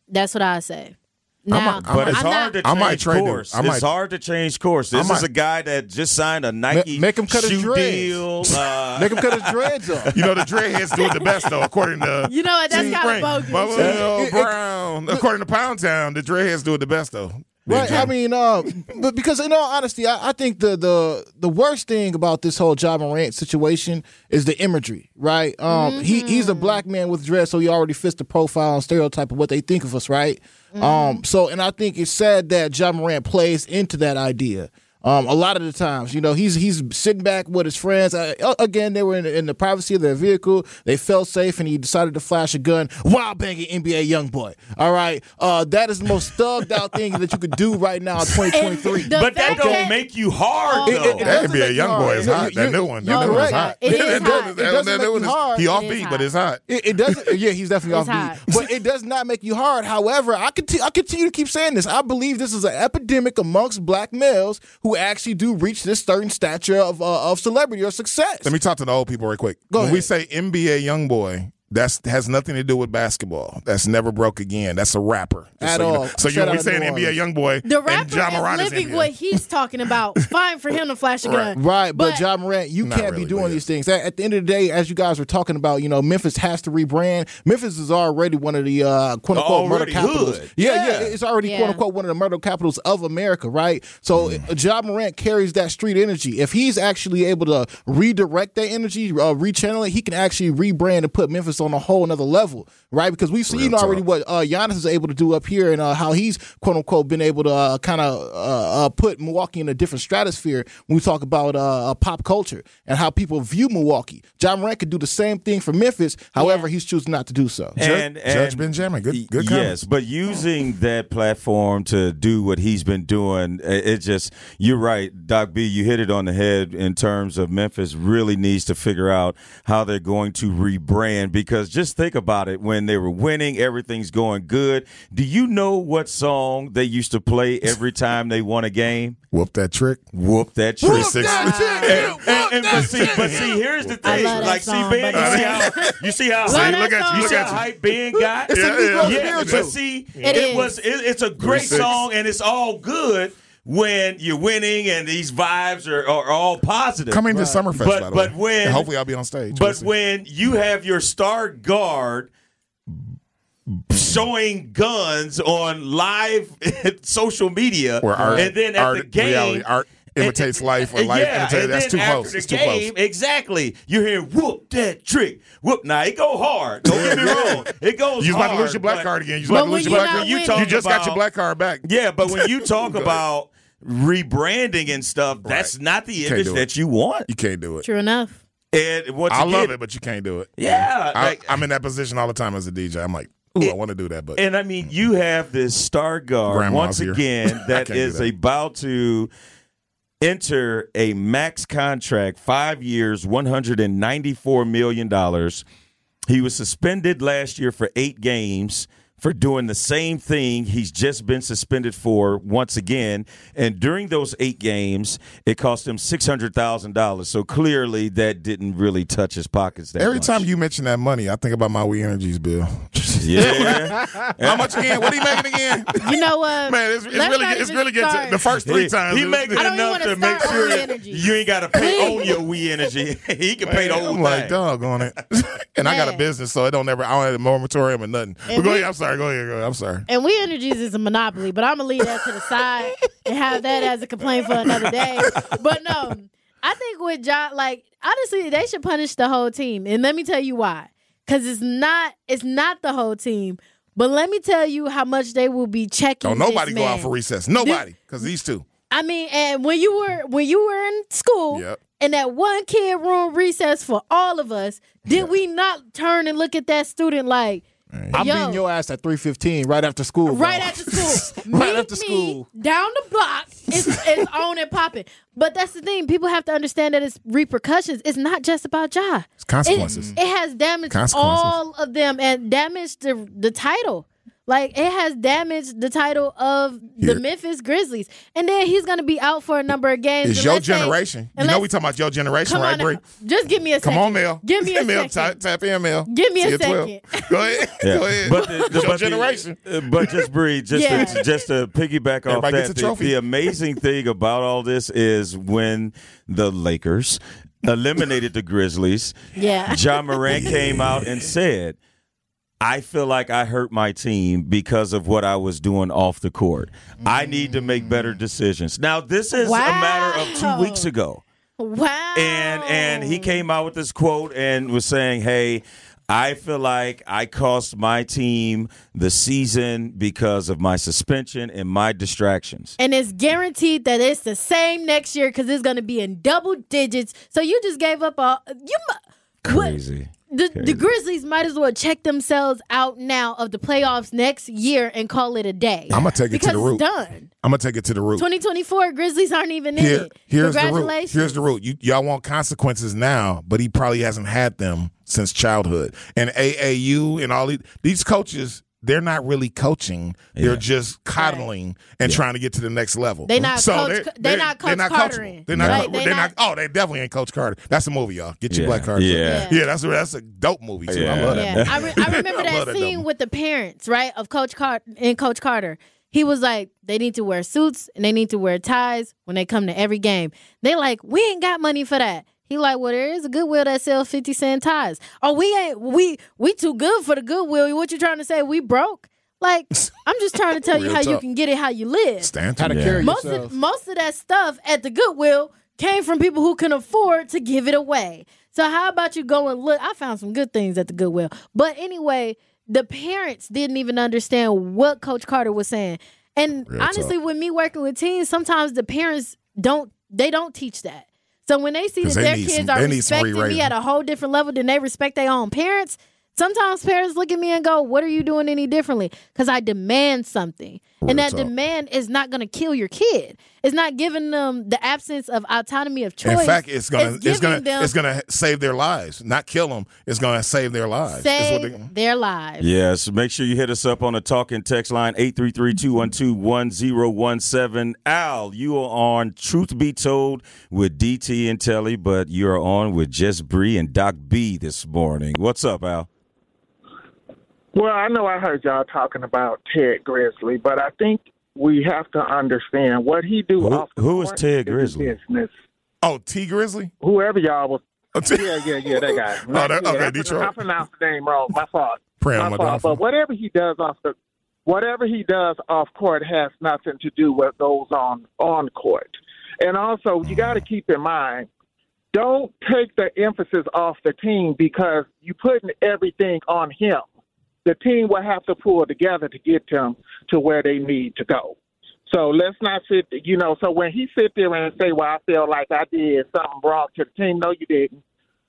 Speaker 5: That's what I say. Now,
Speaker 6: I
Speaker 4: But it's
Speaker 5: I'm
Speaker 4: hard
Speaker 5: not,
Speaker 4: to
Speaker 6: I might
Speaker 4: change
Speaker 6: trade
Speaker 4: course.
Speaker 6: I might-
Speaker 4: it's hard to change course. This
Speaker 6: I
Speaker 4: is
Speaker 6: might-
Speaker 4: a guy that just signed a Nike
Speaker 7: make him cut his
Speaker 4: shoe
Speaker 7: dreads.
Speaker 4: deal. Uh,
Speaker 7: Make him cut his dreads off.
Speaker 6: You know the dreadheads do it the best though, according to
Speaker 5: You know what? That's
Speaker 6: Team
Speaker 5: kind
Speaker 6: Frank.
Speaker 5: of bogus.
Speaker 6: Bubba
Speaker 7: It- it-
Speaker 6: Brown. According to Pound Town, the dreadheads do it the best though.
Speaker 7: Right. I mean, uh, but because in all honesty, I, I think the the the worst thing about this whole Ja Morant situation is the imagery. Right. Um, he he's a black man with dreads, so he already fits the profile and stereotype of what they think of us. Right. Um. So, and I think it's sad that Ja Morant plays into that idea. Um, a lot of the times, you know, he's he's sitting back with his friends. Uh, again, they were in, in the privacy of their vehicle. They felt safe, and he decided to flash a gun while banging NBA YoungBoy. All right, uh, that is the most thugged out thing that you could do right now in 2023.
Speaker 4: But that
Speaker 5: fact
Speaker 4: don't make you hard
Speaker 5: Oh.
Speaker 7: It-
Speaker 4: though.
Speaker 7: it- it
Speaker 6: That
Speaker 7: doesn't
Speaker 6: NBA young boy
Speaker 7: hard.
Speaker 6: is hot. That new one. That
Speaker 7: you're
Speaker 6: new one's
Speaker 7: correct.
Speaker 6: hot.
Speaker 5: It is hot.
Speaker 6: that-
Speaker 7: doesn't make
Speaker 6: new one is-
Speaker 7: hard.
Speaker 6: He off
Speaker 5: It is
Speaker 6: beat,
Speaker 5: hot.
Speaker 6: but it's hot.
Speaker 7: It, it doesn't. Yeah, he's definitely
Speaker 5: It's
Speaker 7: off
Speaker 5: hot.
Speaker 7: beat, but it does not make you hard. However, I continue, I continue to keep saying this. I believe this is an epidemic amongst black males who actually do reach this certain stature of uh, of celebrity or success.
Speaker 6: Let me talk to the old people real quick.
Speaker 7: Go
Speaker 6: when
Speaker 7: ahead.
Speaker 6: we say NBA YoungBoy, that's has nothing to do with basketball. That's never broke again. That's a rapper.
Speaker 7: At
Speaker 6: so you know.
Speaker 7: all.
Speaker 6: So you,
Speaker 7: Shout
Speaker 6: when we
Speaker 7: out
Speaker 6: saying
Speaker 7: New
Speaker 6: NBA YoungBoy,
Speaker 5: The
Speaker 6: and
Speaker 5: rapper
Speaker 6: Ja Morant
Speaker 5: is
Speaker 6: is
Speaker 5: living
Speaker 6: in
Speaker 5: what he's talking about. Fine for him to flash a gun.
Speaker 7: Right, but, Ja Morant, you can't
Speaker 6: really,
Speaker 7: be doing these things. At, at the end of the day, as you guys were talking about, you know, Memphis has to rebrand. Memphis is already one of the uh, quote unquote murder capitals.
Speaker 4: hood.
Speaker 7: Yeah, yeah,
Speaker 4: Yeah.
Speaker 7: it's already
Speaker 5: Yeah.
Speaker 7: quote unquote one of the murder capitals of America, right? So uh, Ja Morant carries that street energy. If he's actually able to redirect that energy, uh, rechannel it, he can actually rebrand and put Memphis on a whole another level, right? Because we've seen
Speaker 6: Real
Speaker 7: already
Speaker 6: talk.
Speaker 7: what uh, Giannis is able to do up here and uh, how he's quote unquote been able to uh, kind of uh, uh, put Milwaukee in a different stratosphere when we talk about uh, uh, pop culture and how people view Milwaukee. Ja Morant could do the same thing for Memphis, however, he's choosing not to do so.
Speaker 4: And,
Speaker 6: Judge
Speaker 4: and-
Speaker 6: Benjamin, good- good
Speaker 4: yes,
Speaker 6: comment.
Speaker 4: but using that platform to do what he's been doing, it it just you're right, Doc B. You hit it on the head in terms of Memphis really needs to figure out how they're going to rebrand because just think about it when they were winning, everything's going good. Do you know what song they used to play every time they won a game?
Speaker 6: Whoop that trick.
Speaker 4: Whoop that trick.
Speaker 6: Whoop that
Speaker 4: And, and, and but see, but see, here's the
Speaker 5: I
Speaker 4: thing.
Speaker 5: love that
Speaker 4: Like, see, Ben, you see how you see how
Speaker 5: Love
Speaker 4: hype,
Speaker 5: that
Speaker 6: look at you,
Speaker 4: you
Speaker 6: look
Speaker 4: see
Speaker 6: at
Speaker 4: how
Speaker 6: you.
Speaker 4: hype Ben got.
Speaker 7: It's a
Speaker 6: Yeah,
Speaker 7: Negro
Speaker 6: yeah.
Speaker 4: Yeah, but see,
Speaker 5: It
Speaker 4: it,
Speaker 5: is.
Speaker 4: was it, it's a great song and it's all good. When you're winning and these vibes are, are all positive.
Speaker 6: Coming to Summerfest,
Speaker 4: But-
Speaker 6: by the
Speaker 4: but
Speaker 6: way.
Speaker 4: when-
Speaker 6: And hopefully I'll be on stage.
Speaker 4: But
Speaker 6: We'll see.
Speaker 4: when you have your star guard showing guns on live social media,
Speaker 6: Where art,
Speaker 4: and then at
Speaker 6: art,
Speaker 4: the game,
Speaker 6: reality, art imitates
Speaker 4: and-
Speaker 6: life, or life
Speaker 4: yeah,
Speaker 6: imitates.
Speaker 4: and
Speaker 6: That's
Speaker 4: then
Speaker 6: too
Speaker 4: after
Speaker 6: close.
Speaker 4: the
Speaker 6: It's too
Speaker 4: game,
Speaker 6: close.
Speaker 4: Exactly. You hear whoop that trick. Whoop. Now it go hard. Don't get me wrong. It goes.
Speaker 6: You was about to lose your black
Speaker 4: but-
Speaker 6: card again. You was about to lose your black card. You,
Speaker 5: winning-
Speaker 6: just got your black card back.
Speaker 4: Yeah, but when you talk about rebranding and stuff, that's not the
Speaker 6: can't
Speaker 4: image that you want.
Speaker 6: You can't do it.
Speaker 5: True enough.
Speaker 4: And once
Speaker 6: I
Speaker 4: again,
Speaker 6: love it, but you can't do it.
Speaker 4: Yeah,
Speaker 6: I,
Speaker 4: like-
Speaker 6: I'm in that position all the time as a DJ. I'm like, ooh, I want to do that, but
Speaker 4: And I mean, you have this star guard
Speaker 6: Grandma's
Speaker 4: once
Speaker 6: here.
Speaker 4: again
Speaker 6: I
Speaker 4: that
Speaker 6: can't do
Speaker 4: is
Speaker 6: that.
Speaker 4: about to enter a max contract, five years, one hundred and ninety-four million dollars. He was suspended last year for eight games for doing the same thing he's just been suspended for once again. And during those eight games, it cost him six hundred thousand dollars. So clearly, that didn't really touch his pockets. That
Speaker 6: every
Speaker 4: much.
Speaker 6: time you mention that money, I think about my We Energies bill.
Speaker 4: yeah.
Speaker 6: How much again? What are you making again?
Speaker 5: You know what?
Speaker 6: Man, it's, it's really
Speaker 5: not
Speaker 6: it's really good. To, the first three
Speaker 4: He-
Speaker 6: times,
Speaker 4: He
Speaker 6: it-
Speaker 4: making
Speaker 5: I don't even
Speaker 4: enough
Speaker 5: wanna
Speaker 4: make sure that you ain't got to pay
Speaker 5: Please.
Speaker 4: on your we energy. he can pay the whole
Speaker 6: I'm like, dog on it. and I got a business, so it don't ever. I don't have a moratorium or nothing. But
Speaker 5: And
Speaker 6: go ahead. I'm sorry. Go ahead. Go ahead. I'm sorry.
Speaker 5: And We Energies is a monopoly, but I'm gonna leave that to the side and have that as a complaint for another day. But no, I think with Ja, like honestly, they should punish the whole team, and let me tell you why. Because it's not, it's not the whole team. But let me tell you how much they will be checking.
Speaker 6: Don't nobody go out for recess. Nobody, because these two.
Speaker 5: I mean, and when you were when you were in school,
Speaker 6: Yep.
Speaker 5: and that one kid room recess for all of us, did we not turn and look at that student like,
Speaker 7: I'm
Speaker 5: Yo.
Speaker 7: beating your ass at 3:15 right after school. bro.
Speaker 5: right after school,
Speaker 7: Right
Speaker 5: Meet
Speaker 7: after
Speaker 5: me
Speaker 7: school.
Speaker 5: down the block, it's, it's on and popping. But that's the thing; people have to understand that it's repercussions. It's not just about Ja.
Speaker 6: It's consequences.
Speaker 5: It, it has damaged
Speaker 6: Consequences.
Speaker 5: all of them and damaged the the title. Like it has damaged the title of the
Speaker 6: Here.
Speaker 5: Memphis Grizzlies, and then he's going to be out for a number of games.
Speaker 6: It's your
Speaker 5: let's say-
Speaker 6: generation. You know
Speaker 5: let's-
Speaker 6: we talking about your generation,
Speaker 5: Come
Speaker 6: right,
Speaker 5: on,
Speaker 6: Bree?
Speaker 5: just give me a
Speaker 6: Come
Speaker 5: second.
Speaker 6: on, Mel.
Speaker 5: Give me a
Speaker 6: Mel,
Speaker 5: second.
Speaker 6: Tap, tap in, Mel.
Speaker 5: Give me a
Speaker 6: See you at 12.
Speaker 5: second.
Speaker 6: Go ahead.
Speaker 4: Yeah.
Speaker 6: Go ahead.
Speaker 4: But, the, the,
Speaker 6: your
Speaker 4: but the-
Speaker 6: generation.
Speaker 4: uh, but just breathe. Just
Speaker 5: Yeah.
Speaker 4: to, just to piggyback off
Speaker 6: Everybody
Speaker 4: that,
Speaker 6: gets a
Speaker 4: the,
Speaker 6: trophy.
Speaker 4: the amazing thing about all this is when the Lakers eliminated the Grizzlies.
Speaker 5: Yeah.
Speaker 4: Ja Morant came out and said, I feel like I hurt my team because of what I was doing off the court. I need to make better mm. decisions. Now, this is a matter of two weeks ago.
Speaker 5: Wow.
Speaker 4: And and he came out with this quote and was saying, "Hey, I feel like I cost my team the season because of my suspension and my distractions."
Speaker 5: and it's guaranteed that it's the same next year because it's going to be in double digits. So you just gave up all you. mu- what-
Speaker 4: Crazy.
Speaker 5: The, the Grizzlies might as well check themselves out now of the playoffs next year and call it a day.
Speaker 6: I'ma take it to
Speaker 5: because
Speaker 6: the root.
Speaker 5: It's done.
Speaker 6: I'm gonna take it to the root.
Speaker 5: 2024 Grizzlies aren't even in
Speaker 6: Here,
Speaker 5: it.
Speaker 6: here's the root.
Speaker 5: Congratulations.
Speaker 6: Here's the root. You, y'all want consequences now, but he probably hasn't had them since childhood. And AAU and all these, these coaches, they're not really coaching. They're just coddling and trying to get to the next level.
Speaker 5: They not
Speaker 6: so
Speaker 5: Coach-
Speaker 6: they're,
Speaker 5: they not Coach
Speaker 6: they're
Speaker 5: Cartering.
Speaker 6: coachable. They're not.
Speaker 5: Right,
Speaker 6: they're
Speaker 5: they
Speaker 6: not,
Speaker 5: not-
Speaker 6: Oh, they definitely ain't Coach Carter. That's a movie, y'all. Get your
Speaker 4: Yeah,
Speaker 6: black card.
Speaker 4: yeah.
Speaker 6: yeah. That's a, that's a dope movie too. I love that.
Speaker 5: Yeah. I, re- I remember
Speaker 6: I
Speaker 5: that
Speaker 6: that
Speaker 5: scene
Speaker 6: double.
Speaker 5: with the parents, right, of Coach Carter and Coach Carter. He was like, they need to wear suits and they need to wear ties when they come to every game. They like, we ain't got money for that. He like, well, there is a Goodwill that sells fifty cent ties. Oh, we ain't we we too good for the Goodwill. What you trying to say? We broke? Like, I'm just trying to tell you
Speaker 6: Real
Speaker 5: how you can get it how you live.
Speaker 6: Stand
Speaker 7: How
Speaker 6: to
Speaker 7: to
Speaker 6: it.
Speaker 7: carry
Speaker 5: Most
Speaker 7: yourself.
Speaker 5: of, most of that stuff at the Goodwill came from people who can afford to give it away. So how about you go and look? I found some good things at the Goodwill. But anyway, the parents didn't even understand what Coach Carter was saying. And
Speaker 6: Real
Speaker 5: honestly, with me working with teens, sometimes the parents don't they don't teach that. So when they see that their kids
Speaker 6: some-
Speaker 5: are
Speaker 6: they need some
Speaker 5: respecting me at a whole different level than they respect their own parents, sometimes parents look at me and go, "What are you doing any differently?" Because I demand something,
Speaker 6: Real
Speaker 5: and that
Speaker 6: talk.
Speaker 5: demand is not going to kill your kid. It's not giving them the absence of autonomy of choice.
Speaker 6: In fact, it's gonna it's,
Speaker 5: giving
Speaker 6: gonna
Speaker 5: them
Speaker 6: it's gonna save their lives, not kill them. It's gonna save their lives. That's what
Speaker 5: save
Speaker 6: they-
Speaker 5: their lives.
Speaker 4: Yes, make sure you hit us up on the talking text line 833-212-1017. Al, you are on Truth Be Told with DT and Telly, but you're on with Jess Bree and Doc B this morning. What's up, Al?
Speaker 8: Well, I know I heard y'all talking about Ted Grizzly, but I think we have to understand what he do
Speaker 4: Who-
Speaker 8: off the
Speaker 4: who is Ted Grizzly?
Speaker 8: business.
Speaker 6: Oh, T Grizzly.
Speaker 8: Whoever y'all was.
Speaker 6: Oh, T-
Speaker 8: Yeah, yeah, yeah, that guy.
Speaker 6: Oh, that-
Speaker 8: Yeah,
Speaker 6: okay,
Speaker 8: I,
Speaker 6: Detroit.
Speaker 8: I pronounced the name wrong. My fault.
Speaker 6: Pray
Speaker 8: My
Speaker 6: my
Speaker 8: fault. But whatever he does off the, whatever he does off court has nothing to do with those on on court. And also, you got to mm. keep in mind, don't take the emphasis off the team because you're putting everything on him. The team will have to pull together to get them to where they need to go. So let's not sit, you know. So when he sit there and say, "Well, I feel like I did something wrong to the team," no, you didn't,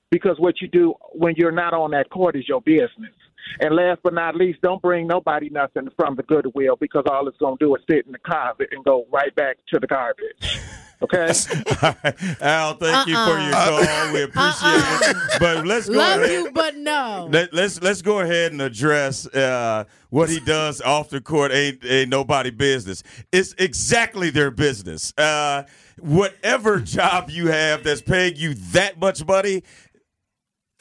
Speaker 8: because what you do when you're not on that court is your business. And last but not least, don't bring nobody nothing from the goodwill because all it's to do is sit in the closet and go right back to the garbage. Okay.
Speaker 4: Al, thank you for your call. We appreciate it. But let's go
Speaker 5: Love
Speaker 4: ahead.
Speaker 5: you, but no.
Speaker 4: Let, let's let's go ahead and address uh, what he does off the court. Ain't ain't nobody business. It's exactly their business. Uh, whatever job you have that's paying you that much money,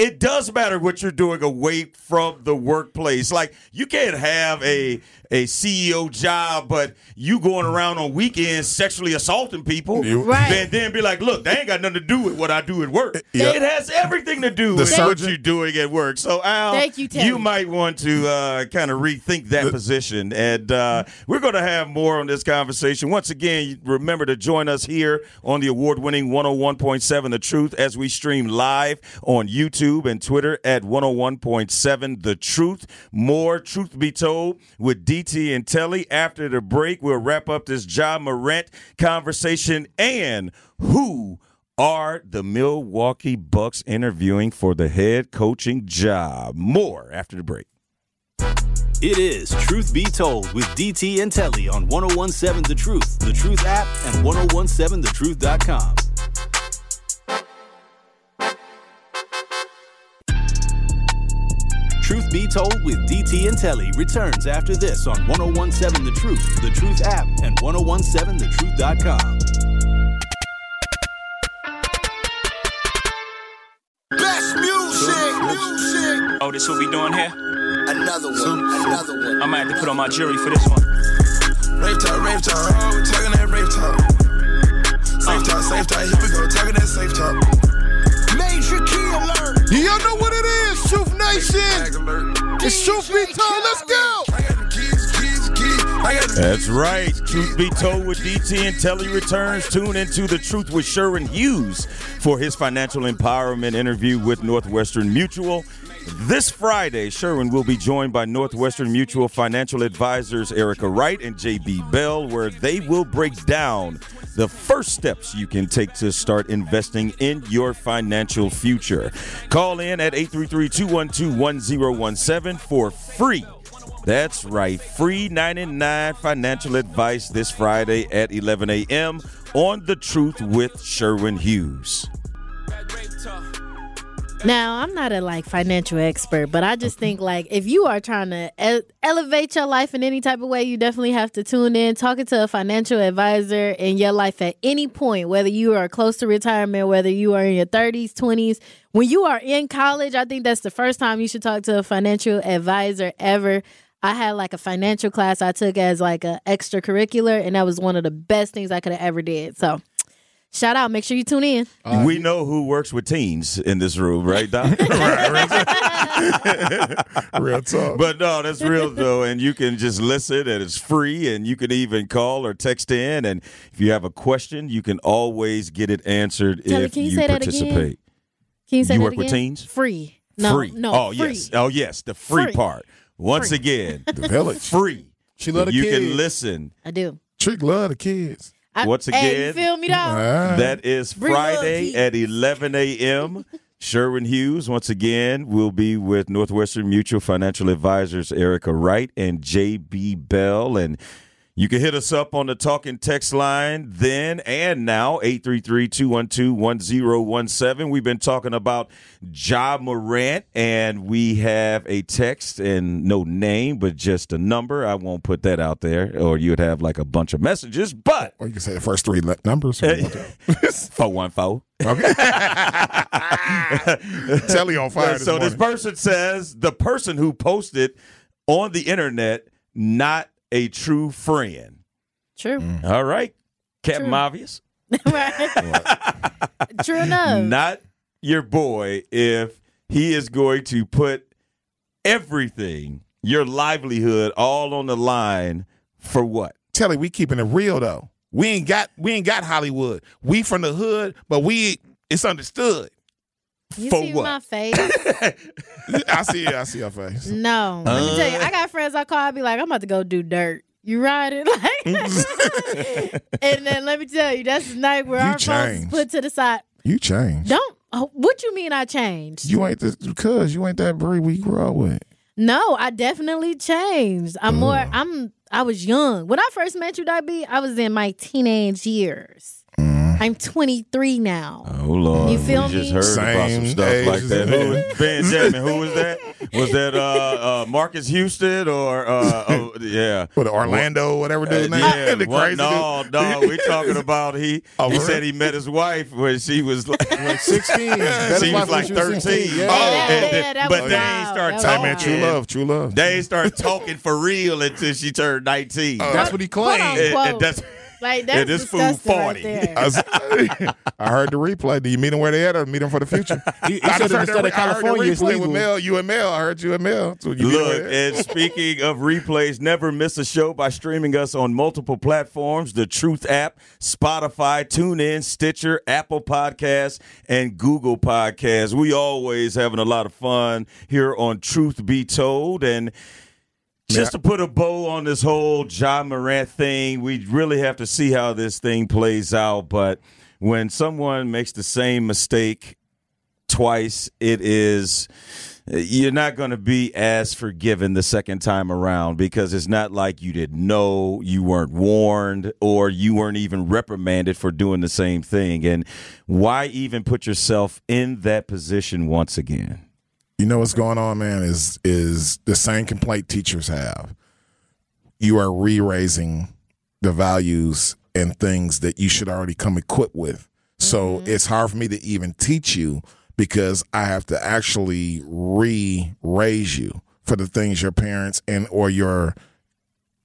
Speaker 4: it does matter what you're doing away from the workplace. Like you can't have a a CEO job, but you going around on weekends sexually assaulting people,
Speaker 5: Right.
Speaker 4: and then be like, "Look, they ain't got nothing to do with what I do at work.
Speaker 6: Yeah.
Speaker 4: It has everything to do
Speaker 6: The
Speaker 4: with what you're doing at work." So, Al,
Speaker 5: Thank you, You
Speaker 4: might want to uh, kind of rethink that position, and uh, we're going to have more on this conversation. Once again, remember to join us here on the award-winning 101.7 The Truth as we stream live on YouTube and Twitter at 101.7 The Truth. More Truth Be Told with DT and Telly. After the break, we'll wrap up this Ja Morant conversation and who are the Milwaukee Bucks interviewing for the head coaching job. More after the break.
Speaker 1: It is Truth Be Told with DT and Telly on 1017 The Truth, The Truth app, and 1017thetruth.com. Truth Be Told with DT and Telly returns after this on 1017 The Truth, The Truth app, and 1017thetruth.com.
Speaker 3: Best music, music.
Speaker 9: Oh, this what we doing here?
Speaker 3: Another one, another one.
Speaker 9: I might have to put on my jury for this one.
Speaker 3: Rave talk, rave talk, oh, talking that rave talk. Safe talk, safe talk, here we go, talking that safe talk. Major key alert.
Speaker 7: Y'all know what it is, Truth Nation. It's Truth Be Told. Let's go.
Speaker 4: That's right. Truth be told, with DT and Telly returns, tune into the Truth with Sherwin Hughes for his financial empowerment interview with Northwestern Mutual. This Friday, Sherwin will be joined by Northwestern Mutual financial advisors Erica Wright and JB Bell, where they will break down the first steps you can take to start investing in your financial future. Call in at 833 212 1017 for free that's right. Free 99 financial advice this Friday at 11 a.m. on The Truth with Sherwin Hughes.
Speaker 5: Now, I'm not a like financial expert, but I just think like if you are trying to ele- elevate your life in any type of way, you definitely have to tune in, talking to a financial advisor in your life at any point, whether you are close to retirement, whether you are in your 30s, 20s. When you are in college, I think that's the first time you should talk to a financial advisor ever. I had like a financial class I took as like a extracurricular, and that was one of the best things I could have ever did. So, shout out! Make sure you tune in.
Speaker 4: we know who works with teens in this room, right, Doc?
Speaker 6: Real talk.
Speaker 4: but no, that's real though, and you can just listen, and it's free, and you can even call or text in, and if you have a question, you can always get it answered
Speaker 5: Telly,
Speaker 4: if
Speaker 5: can you
Speaker 4: you
Speaker 5: say that again?
Speaker 4: participate.
Speaker 5: Can you say
Speaker 4: You
Speaker 5: that
Speaker 4: work with teens?
Speaker 5: Free. No,
Speaker 4: free.
Speaker 5: no.
Speaker 4: oh
Speaker 5: free.
Speaker 4: yes. Oh yes. The free,
Speaker 5: Free.
Speaker 4: part. Once
Speaker 5: Free.
Speaker 4: again,
Speaker 6: the village.
Speaker 4: free.
Speaker 7: She love the
Speaker 4: you
Speaker 7: kids.
Speaker 4: can listen.
Speaker 5: I do.
Speaker 6: Trick love the kids.
Speaker 5: I,
Speaker 4: Once
Speaker 5: hey,
Speaker 4: again,
Speaker 5: feel me though?
Speaker 6: Ah.
Speaker 4: That is
Speaker 5: Bring
Speaker 4: Friday at 11 a.m. Sherwin Hughes, once again, will be with Northwestern Mutual Financial Advisors Erica Wright and J.B. Bell. And you can hit us up on the talking text line then and now, 833-212-1017. We've been talking about Ja Morant, and we have a text and no name, but just a number. I won't put that out there, or you'd have like a bunch of messages, but
Speaker 6: Or you can say the first three numbers.
Speaker 4: 414.
Speaker 6: okay. Telly on fire. This
Speaker 4: so this person says the person who posted on the internet not a true friend.
Speaker 5: True. Mm.
Speaker 4: All right, Captain
Speaker 5: True.
Speaker 4: Obvious.
Speaker 5: right. True enough.
Speaker 4: Not your boy if he is going to put everything, your livelihood, all on the line for what?
Speaker 6: Telly, we keeping it real though. We ain't got we ain't got Hollywood. We from the hood, but we it's understood.
Speaker 5: You
Speaker 4: for
Speaker 5: see
Speaker 4: what?
Speaker 5: my face?
Speaker 6: I see it. I see your face.
Speaker 5: No. Let me tell you, I uh. got friends I call, I be like, I'm about to go do dirt. You ride it like And then let me tell you, that's the night where
Speaker 6: You
Speaker 5: our phones put to the side.
Speaker 6: You changed.
Speaker 5: Don't oh, what you mean I changed?
Speaker 6: You ain't the because you ain't that Brie we grew up with.
Speaker 5: No, I definitely changed. I'm more I'm I was young. When I first met you, i was in my teenage years. I'm 23 now.
Speaker 4: Oh Lord,
Speaker 5: You feel
Speaker 4: we just
Speaker 5: me?
Speaker 4: heard about some
Speaker 6: Same
Speaker 4: stuff
Speaker 6: age
Speaker 4: like
Speaker 6: as
Speaker 4: that.
Speaker 6: me.
Speaker 4: Who was, Benjamin, who was that? Was that uh, uh, Marcus Houston or uh, oh, yeah?
Speaker 6: With Orlando, whatever
Speaker 4: Uh,
Speaker 6: dude's name.
Speaker 4: yeah,
Speaker 6: the
Speaker 4: what- no,
Speaker 6: dude.
Speaker 4: no, we're talking about he.
Speaker 6: Oh,
Speaker 4: he
Speaker 6: for
Speaker 4: said he met his wife when she was like,
Speaker 7: Like 16.
Speaker 4: She was like thirteen.
Speaker 7: 16. Yeah.
Speaker 4: Oh,
Speaker 5: Yeah,
Speaker 4: and
Speaker 5: yeah, that
Speaker 4: but
Speaker 5: was
Speaker 4: they
Speaker 5: wild.
Speaker 4: ain't start
Speaker 5: That was
Speaker 6: Hey
Speaker 4: talking.
Speaker 6: man, true love, true love.
Speaker 4: They ain't start talking for real until she turned nineteen.
Speaker 7: That's what he
Speaker 5: Quote
Speaker 7: claimed.
Speaker 4: And- and that's
Speaker 5: Like
Speaker 4: Yeah, this fool 40.
Speaker 5: right.
Speaker 6: I, was- I heard the replay. Do you meet them where they at or meet them for the future?
Speaker 7: He- he
Speaker 6: I just
Speaker 7: in
Speaker 6: heard
Speaker 7: the
Speaker 6: the,
Speaker 7: state of
Speaker 6: I heard the
Speaker 7: California, it's
Speaker 6: replay with Mel. You and Mel. I heard you and Mel. So you meet 'em
Speaker 4: Look,
Speaker 6: where they at.
Speaker 4: and speaking of replays, never miss a show by streaming us on multiple platforms the Truth app, Spotify, TuneIn, Stitcher, Apple Podcasts, and Google Podcasts. We always having a lot of fun here on Truth Be Told. And just to put a bow on this whole Ja Morant thing, we really have to see how this thing plays out. But when someone makes the same mistake twice, it is you're not going to be as forgiven the second time around because it's not like you didn't know, you weren't warned, or you weren't even reprimanded for doing the same thing. And why even put yourself in that position once again?
Speaker 6: You know what's going on, man, is is the same complaint teachers have. You are re-raising the values and things that you should already come equipped with. So mm-hmm. it's hard for me to even teach you because I have to actually re-raise you for the things your parents and or your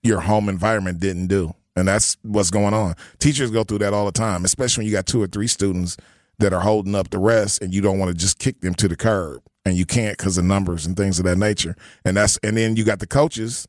Speaker 6: your home environment didn't do. And that's what's going on. Teachers go through that all the time, especially when you got two or three students that are holding up the rest and you don't want to just kick them to the curb and you can't because of numbers and things of that nature. And that's and then you got the coaches.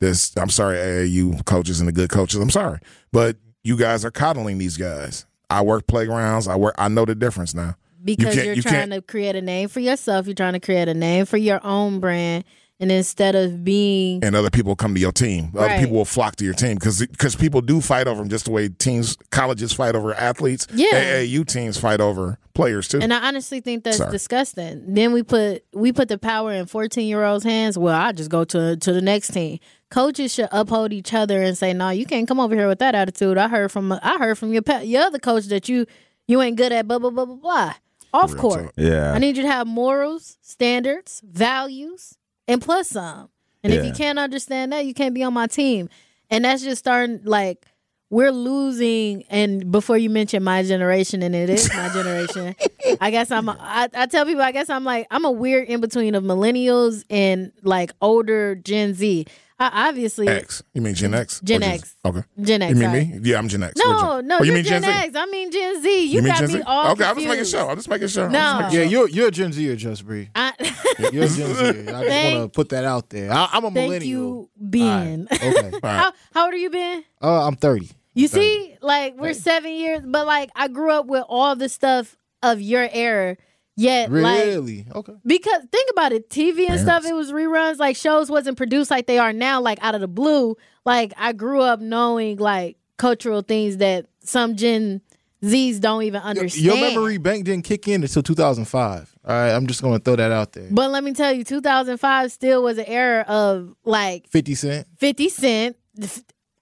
Speaker 6: This I'm sorry, AAU coaches and the good coaches. I'm sorry, but you guys are coddling these guys. I work playgrounds. I work. I know the difference now.
Speaker 5: because you are
Speaker 6: you
Speaker 5: trying to create a name for yourself. You're trying to create a name for your own brand, and instead of being
Speaker 6: and other people come to your team.
Speaker 5: right.
Speaker 6: Other people will flock to your team because because people do fight over them just the way teams, colleges fight over athletes.
Speaker 5: Yeah.
Speaker 6: AAU teams fight over players too.
Speaker 5: And I honestly think that's
Speaker 6: Sorry.
Speaker 5: disgusting. Then we put we put the power in fourteen year olds' hands. Well, I just go to to the next team. Coaches should uphold each other and say, "No, you can't come over here with that attitude." I heard from I heard from your pa- your other coach that you you ain't good at blah blah blah blah blah. Off
Speaker 6: Real
Speaker 5: court,
Speaker 6: talk.
Speaker 4: Yeah.
Speaker 5: I need you to have morals, standards, values, and plus some. And if you can't understand that, you can't be on my team. And that's just starting like we're losing. And before you mention my generation, and it is my generation, I guess I'm. I, I tell people, I guess I'm like I'm a weird in between of millennials and like older Gen Z. I obviously
Speaker 6: X. You mean Gen X?
Speaker 5: Gen X.
Speaker 6: Okay.
Speaker 5: Gen X.
Speaker 6: You mean
Speaker 5: sorry.
Speaker 6: me? Yeah, I'm Gen X.
Speaker 5: No, no,
Speaker 6: Oh, you
Speaker 5: you're
Speaker 6: mean
Speaker 5: Gen,
Speaker 6: Gen Z?
Speaker 5: X. I mean Gen Z. You,
Speaker 6: mean
Speaker 5: got
Speaker 6: Gen
Speaker 5: me
Speaker 6: Z?
Speaker 5: all
Speaker 6: Okay, I'm just making sure. I'm just making sure.
Speaker 5: No.
Speaker 6: just making
Speaker 7: Yeah,
Speaker 6: sure.
Speaker 7: you're you're a Gen Z, Just Bree.
Speaker 5: I,
Speaker 7: You're a Gen Z. I just want to put that out there. I, I'm a
Speaker 5: thank
Speaker 7: millennial.
Speaker 5: you, Ben.
Speaker 7: Okay.
Speaker 5: how, how old are you, Ben?
Speaker 7: Uh, I'm 30.
Speaker 5: You see, like we're seven years, but like I grew up with all the stuff of your era. Yet, like
Speaker 7: Really? Okay.
Speaker 5: because think about it, TV and stuff, it was reruns. Like shows wasn't produced like they are now, like out of the blue. Like I grew up knowing like cultural things that some Gen Zs don't even understand.
Speaker 7: Your memory bank didn't kick in until 2005. All right, I'm just going to throw that out there.
Speaker 5: But let me tell you, 2005 still was an era of like
Speaker 7: 50 Cent.
Speaker 5: 50 Cent.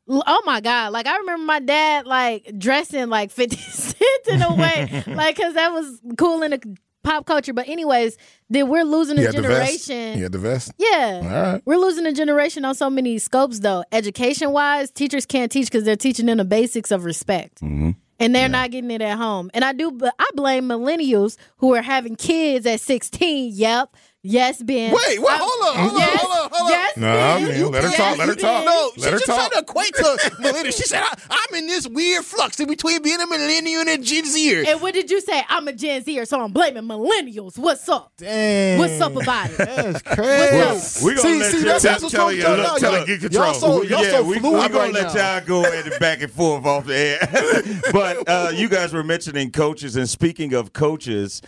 Speaker 5: Oh my God. Like, I remember my dad, like, dressing like 50 Cent in a way, like, because that was cool in the pop culture. But, anyways, then we're losing a generation.
Speaker 6: Had the vest.
Speaker 5: Yeah.
Speaker 6: All right.
Speaker 5: We're losing a generation on so many scopes, though. Education wise, teachers can't teach because they're teaching them the basics of respect. Mm-hmm. And they're not getting it at home. And I do, but I blame millennials who are having kids at 16. Yep. Yes, Ben.
Speaker 7: Wait, wait, hold on, hold on,
Speaker 5: yes,
Speaker 7: hold on, hold on.
Speaker 5: Yes,
Speaker 6: No,
Speaker 5: Ben.
Speaker 6: man, let her
Speaker 5: Yes,
Speaker 6: talk, let her talk.
Speaker 7: No,
Speaker 6: Let
Speaker 7: she just
Speaker 6: talk.
Speaker 7: trying to equate to millennial. She said, I, I'm in this weird flux in between being a millennial and a Gen Zer.
Speaker 5: And what did you say? I'm a Gen Zer, so I'm blaming millennials. What's up?
Speaker 7: Dang.
Speaker 5: What's up about it?
Speaker 7: That's crazy.
Speaker 5: What's
Speaker 4: We gonna let
Speaker 7: see,
Speaker 4: you-
Speaker 7: that's,
Speaker 6: tell-
Speaker 7: that's what's
Speaker 6: tell
Speaker 7: going
Speaker 6: you,
Speaker 7: on
Speaker 6: look,
Speaker 7: now.
Speaker 6: tell her,
Speaker 7: Y'all-
Speaker 6: get control.
Speaker 7: Y'all so, y'all
Speaker 4: yeah,
Speaker 7: so
Speaker 4: we,
Speaker 7: fluid
Speaker 4: we gonna let y'all go at it back and forth off the air. but uh, you guys were mentioning coaches, and speaking of coaches,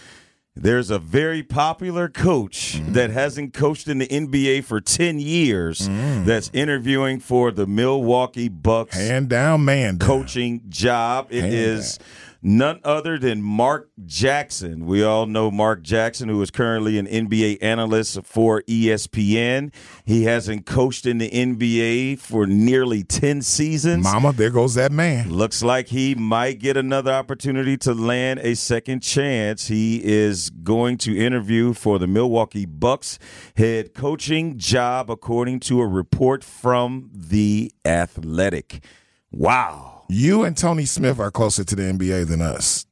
Speaker 4: there's a very popular coach
Speaker 6: Mm-hmm.
Speaker 4: that hasn't coached in the NBA for ten years
Speaker 6: Mm.
Speaker 4: that's interviewing for the Milwaukee Bucks
Speaker 6: Hand down, man. down.
Speaker 4: coaching job. It
Speaker 6: Hand
Speaker 4: is none other than Mark Jackson. We all know Mark Jackson, who is currently an NBA analyst for ESPN. He hasn't coached in the NBA for nearly 10 seasons.
Speaker 6: Mama, there goes that man.
Speaker 4: Looks like he might get another opportunity to land a second chance. He is going to interview for the Milwaukee Bucks head coaching job, according to a report from The Athletic. Wow.
Speaker 6: You and Tony Smith are closer to the NBA than us.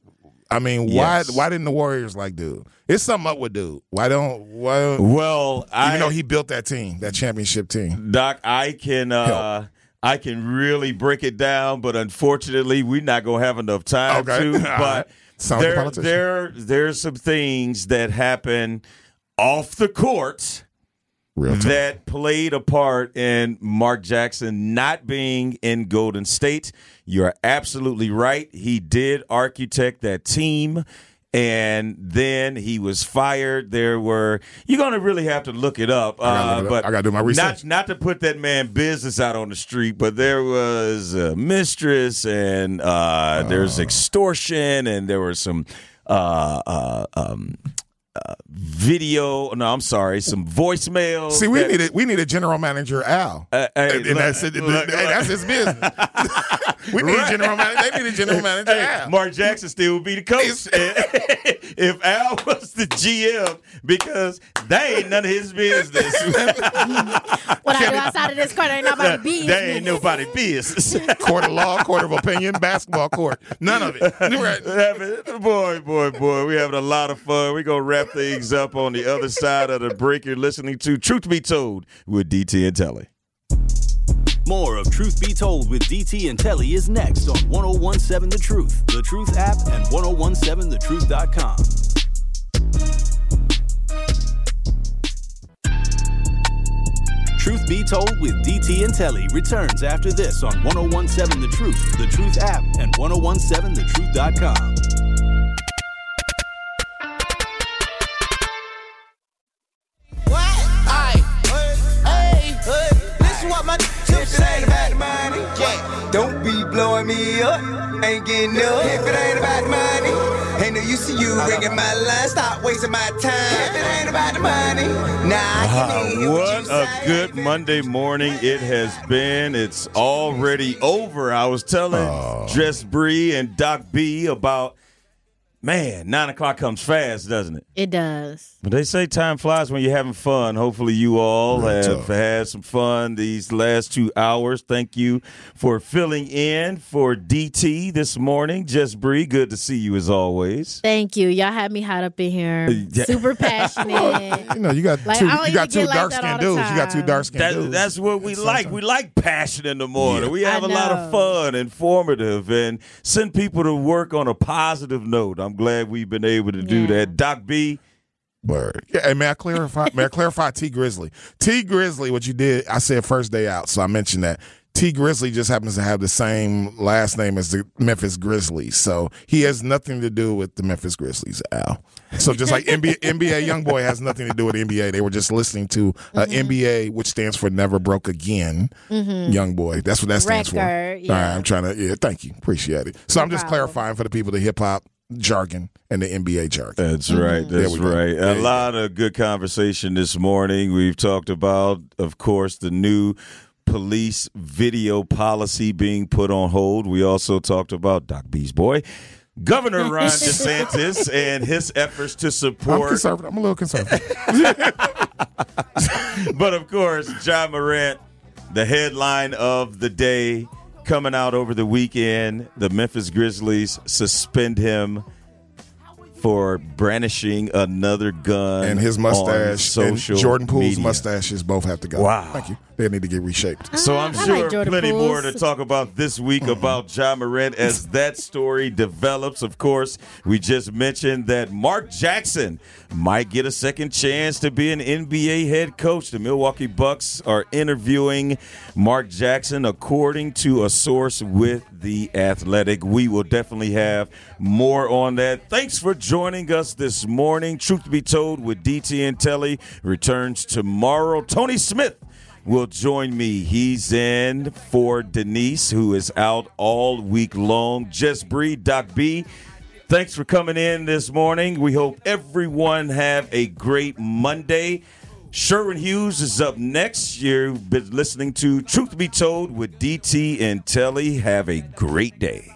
Speaker 6: I mean, why
Speaker 4: Yes.
Speaker 6: why didn't the Warriors like dude? It's something up with dude. Why don't why don't,
Speaker 4: Well, I
Speaker 6: though he built that team, that championship team.
Speaker 4: Doc, I can uh, I can really break it down, but unfortunately, we're not gonna have enough time
Speaker 6: Okay.
Speaker 4: to. But
Speaker 6: right.
Speaker 4: There, there, there's some things that happen off the court that played a part in Mark Jackson not being in Golden State. You're absolutely right. He did architect that team. And then he was fired. There were you're gonna really have to look it up. uh,
Speaker 6: look it up.
Speaker 4: but
Speaker 6: I gotta do my research.
Speaker 4: Not, not to put that man business out on the street, but there was a mistress, and uh,
Speaker 6: Oh.
Speaker 4: there's extortion, and there were some uh, uh, um, uh, video. No, I'm sorry, some voicemails.
Speaker 6: See, we
Speaker 4: that-
Speaker 6: need a, we need a general manager, Al.
Speaker 4: Uh, hey,
Speaker 6: and, and
Speaker 4: look,
Speaker 6: that's it.
Speaker 4: look,
Speaker 6: hey, that's his business. we need a general manager. They need a general manager,
Speaker 4: Hey,
Speaker 6: Al.
Speaker 4: Mark Jackson still would be the coach if Al was the GM because they ain't none of his business.
Speaker 5: What I do outside of this court ain't nobody business.
Speaker 4: they ain't nobody business.
Speaker 6: court of law, court of opinion, basketball court. None of it. Right.
Speaker 4: Boy, boy, boy, we having a lot of fun. We're gonna wrap things up on the other side of the break. You're listening to Truth Be Told with DT and Telly.
Speaker 1: More of Truth Be Told with DT and Telly is next on 1017 The Truth, The Truth app, and 1017thetruth.com. Truth Be Told with DT and Telly returns after this on 1017 The Truth, The Truth app, and 1017thetruth.com.
Speaker 3: what my if it ain't about the money, yeah. Don't be blowing me up. Ain't getting up. If it ain't about the money, ain't no use to you ringing my line. Stop wasting my time. If it ain't about the money, nah, I
Speaker 4: Ah,
Speaker 3: can hear
Speaker 4: what a
Speaker 3: say.
Speaker 4: good Monday morning it has been. It's already over. I was telling Jess Bree and Doc B about, man, nine o'clock comes fast, doesn't it?
Speaker 5: It does.
Speaker 4: But they say time flies when you're having fun. Hopefully, you all
Speaker 6: Real
Speaker 4: have
Speaker 6: talk.
Speaker 4: had some fun these last two hours. Thank you for filling in for DT this morning. Jess Bree, good to see you as always.
Speaker 5: Thank you. Y'all had me hot up in here.
Speaker 4: Uh, yeah.
Speaker 5: Super passionate.
Speaker 6: You know, you got
Speaker 5: Like,
Speaker 6: two. You got two
Speaker 5: get like
Speaker 6: dark skinned dudes. You got two dark skinned
Speaker 4: That,
Speaker 6: dudes.
Speaker 4: that's what we
Speaker 6: That's
Speaker 4: like.
Speaker 6: something.
Speaker 4: We like passion in the morning. We have
Speaker 5: I
Speaker 4: a lot of fun, informative, and send people to work on a positive note. I'm glad we've been able to do
Speaker 5: Yeah.
Speaker 4: that. Doc B,
Speaker 6: Word. Yeah, and may I clarify? may I clarify Tee Grizzley? Tee Grizzley, what you did, I said first day out, so I mentioned that. Tee Grizzley just happens to have the same last name as the Memphis Grizzlies, so he has nothing to do with the Memphis Grizzlies, Al. So just like NBA, NBA YoungBoy has nothing to do with NBA, they were just listening to uh,
Speaker 5: Mm-hmm.
Speaker 6: NBA, which stands for Never Broke Again, Young Boy. That's what that stands for.
Speaker 5: Record,
Speaker 6: All
Speaker 5: yeah.
Speaker 6: right, I'm trying to. Yeah, thank you, appreciate it. So
Speaker 5: No
Speaker 6: I'm just
Speaker 5: problem.
Speaker 6: clarifying for the people the hip hop jargon and the NBA jargon.
Speaker 4: That's right. Mm-hmm.
Speaker 6: There
Speaker 4: That's
Speaker 6: we go.
Speaker 4: right. A lot of good conversation this morning. We've talked about, of course, the new police video policy being put on hold. We also talked about Doc B's boy, Governor Ron DeSantis, and his efforts to
Speaker 6: I'm
Speaker 4: support
Speaker 6: conservative. I'm a little conservative.
Speaker 4: but of course, Ja Morant, the headline of the day coming out over the weekend, the Memphis Grizzlies suspend him for brandishing another gun
Speaker 6: and his mustache and Jordan Poole's
Speaker 4: media.
Speaker 6: mustaches both have to go.
Speaker 4: Wow.
Speaker 6: Thank you. They need to get reshaped.
Speaker 4: So I'm ah,
Speaker 5: I
Speaker 4: sure
Speaker 5: like
Speaker 4: plenty
Speaker 5: Poole's.
Speaker 4: more to talk about this week mm-hmm. about Ja Morant as that story develops. Of course, we just mentioned that Mark Jackson might get a second chance to be an NBA head coach. The Milwaukee Bucks are interviewing Mark Jackson, according to a source with the Athletic. We will definitely have more on that. Thanks for joining us this morning. Truth to be told, with DT and Telly returns tomorrow. Tony Smith will join me. He's in for Denise, who is out all week long. Jess Bree, Doc B. Thanks for coming in this morning. We hope everyone have a great Monday. Sherwin Hughes is up next. You've been listening to Truth Be Told with DT and Telly. Have a great day.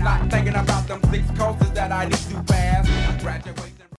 Speaker 10: Not thinking about them six courses that I need to pass. Graduate.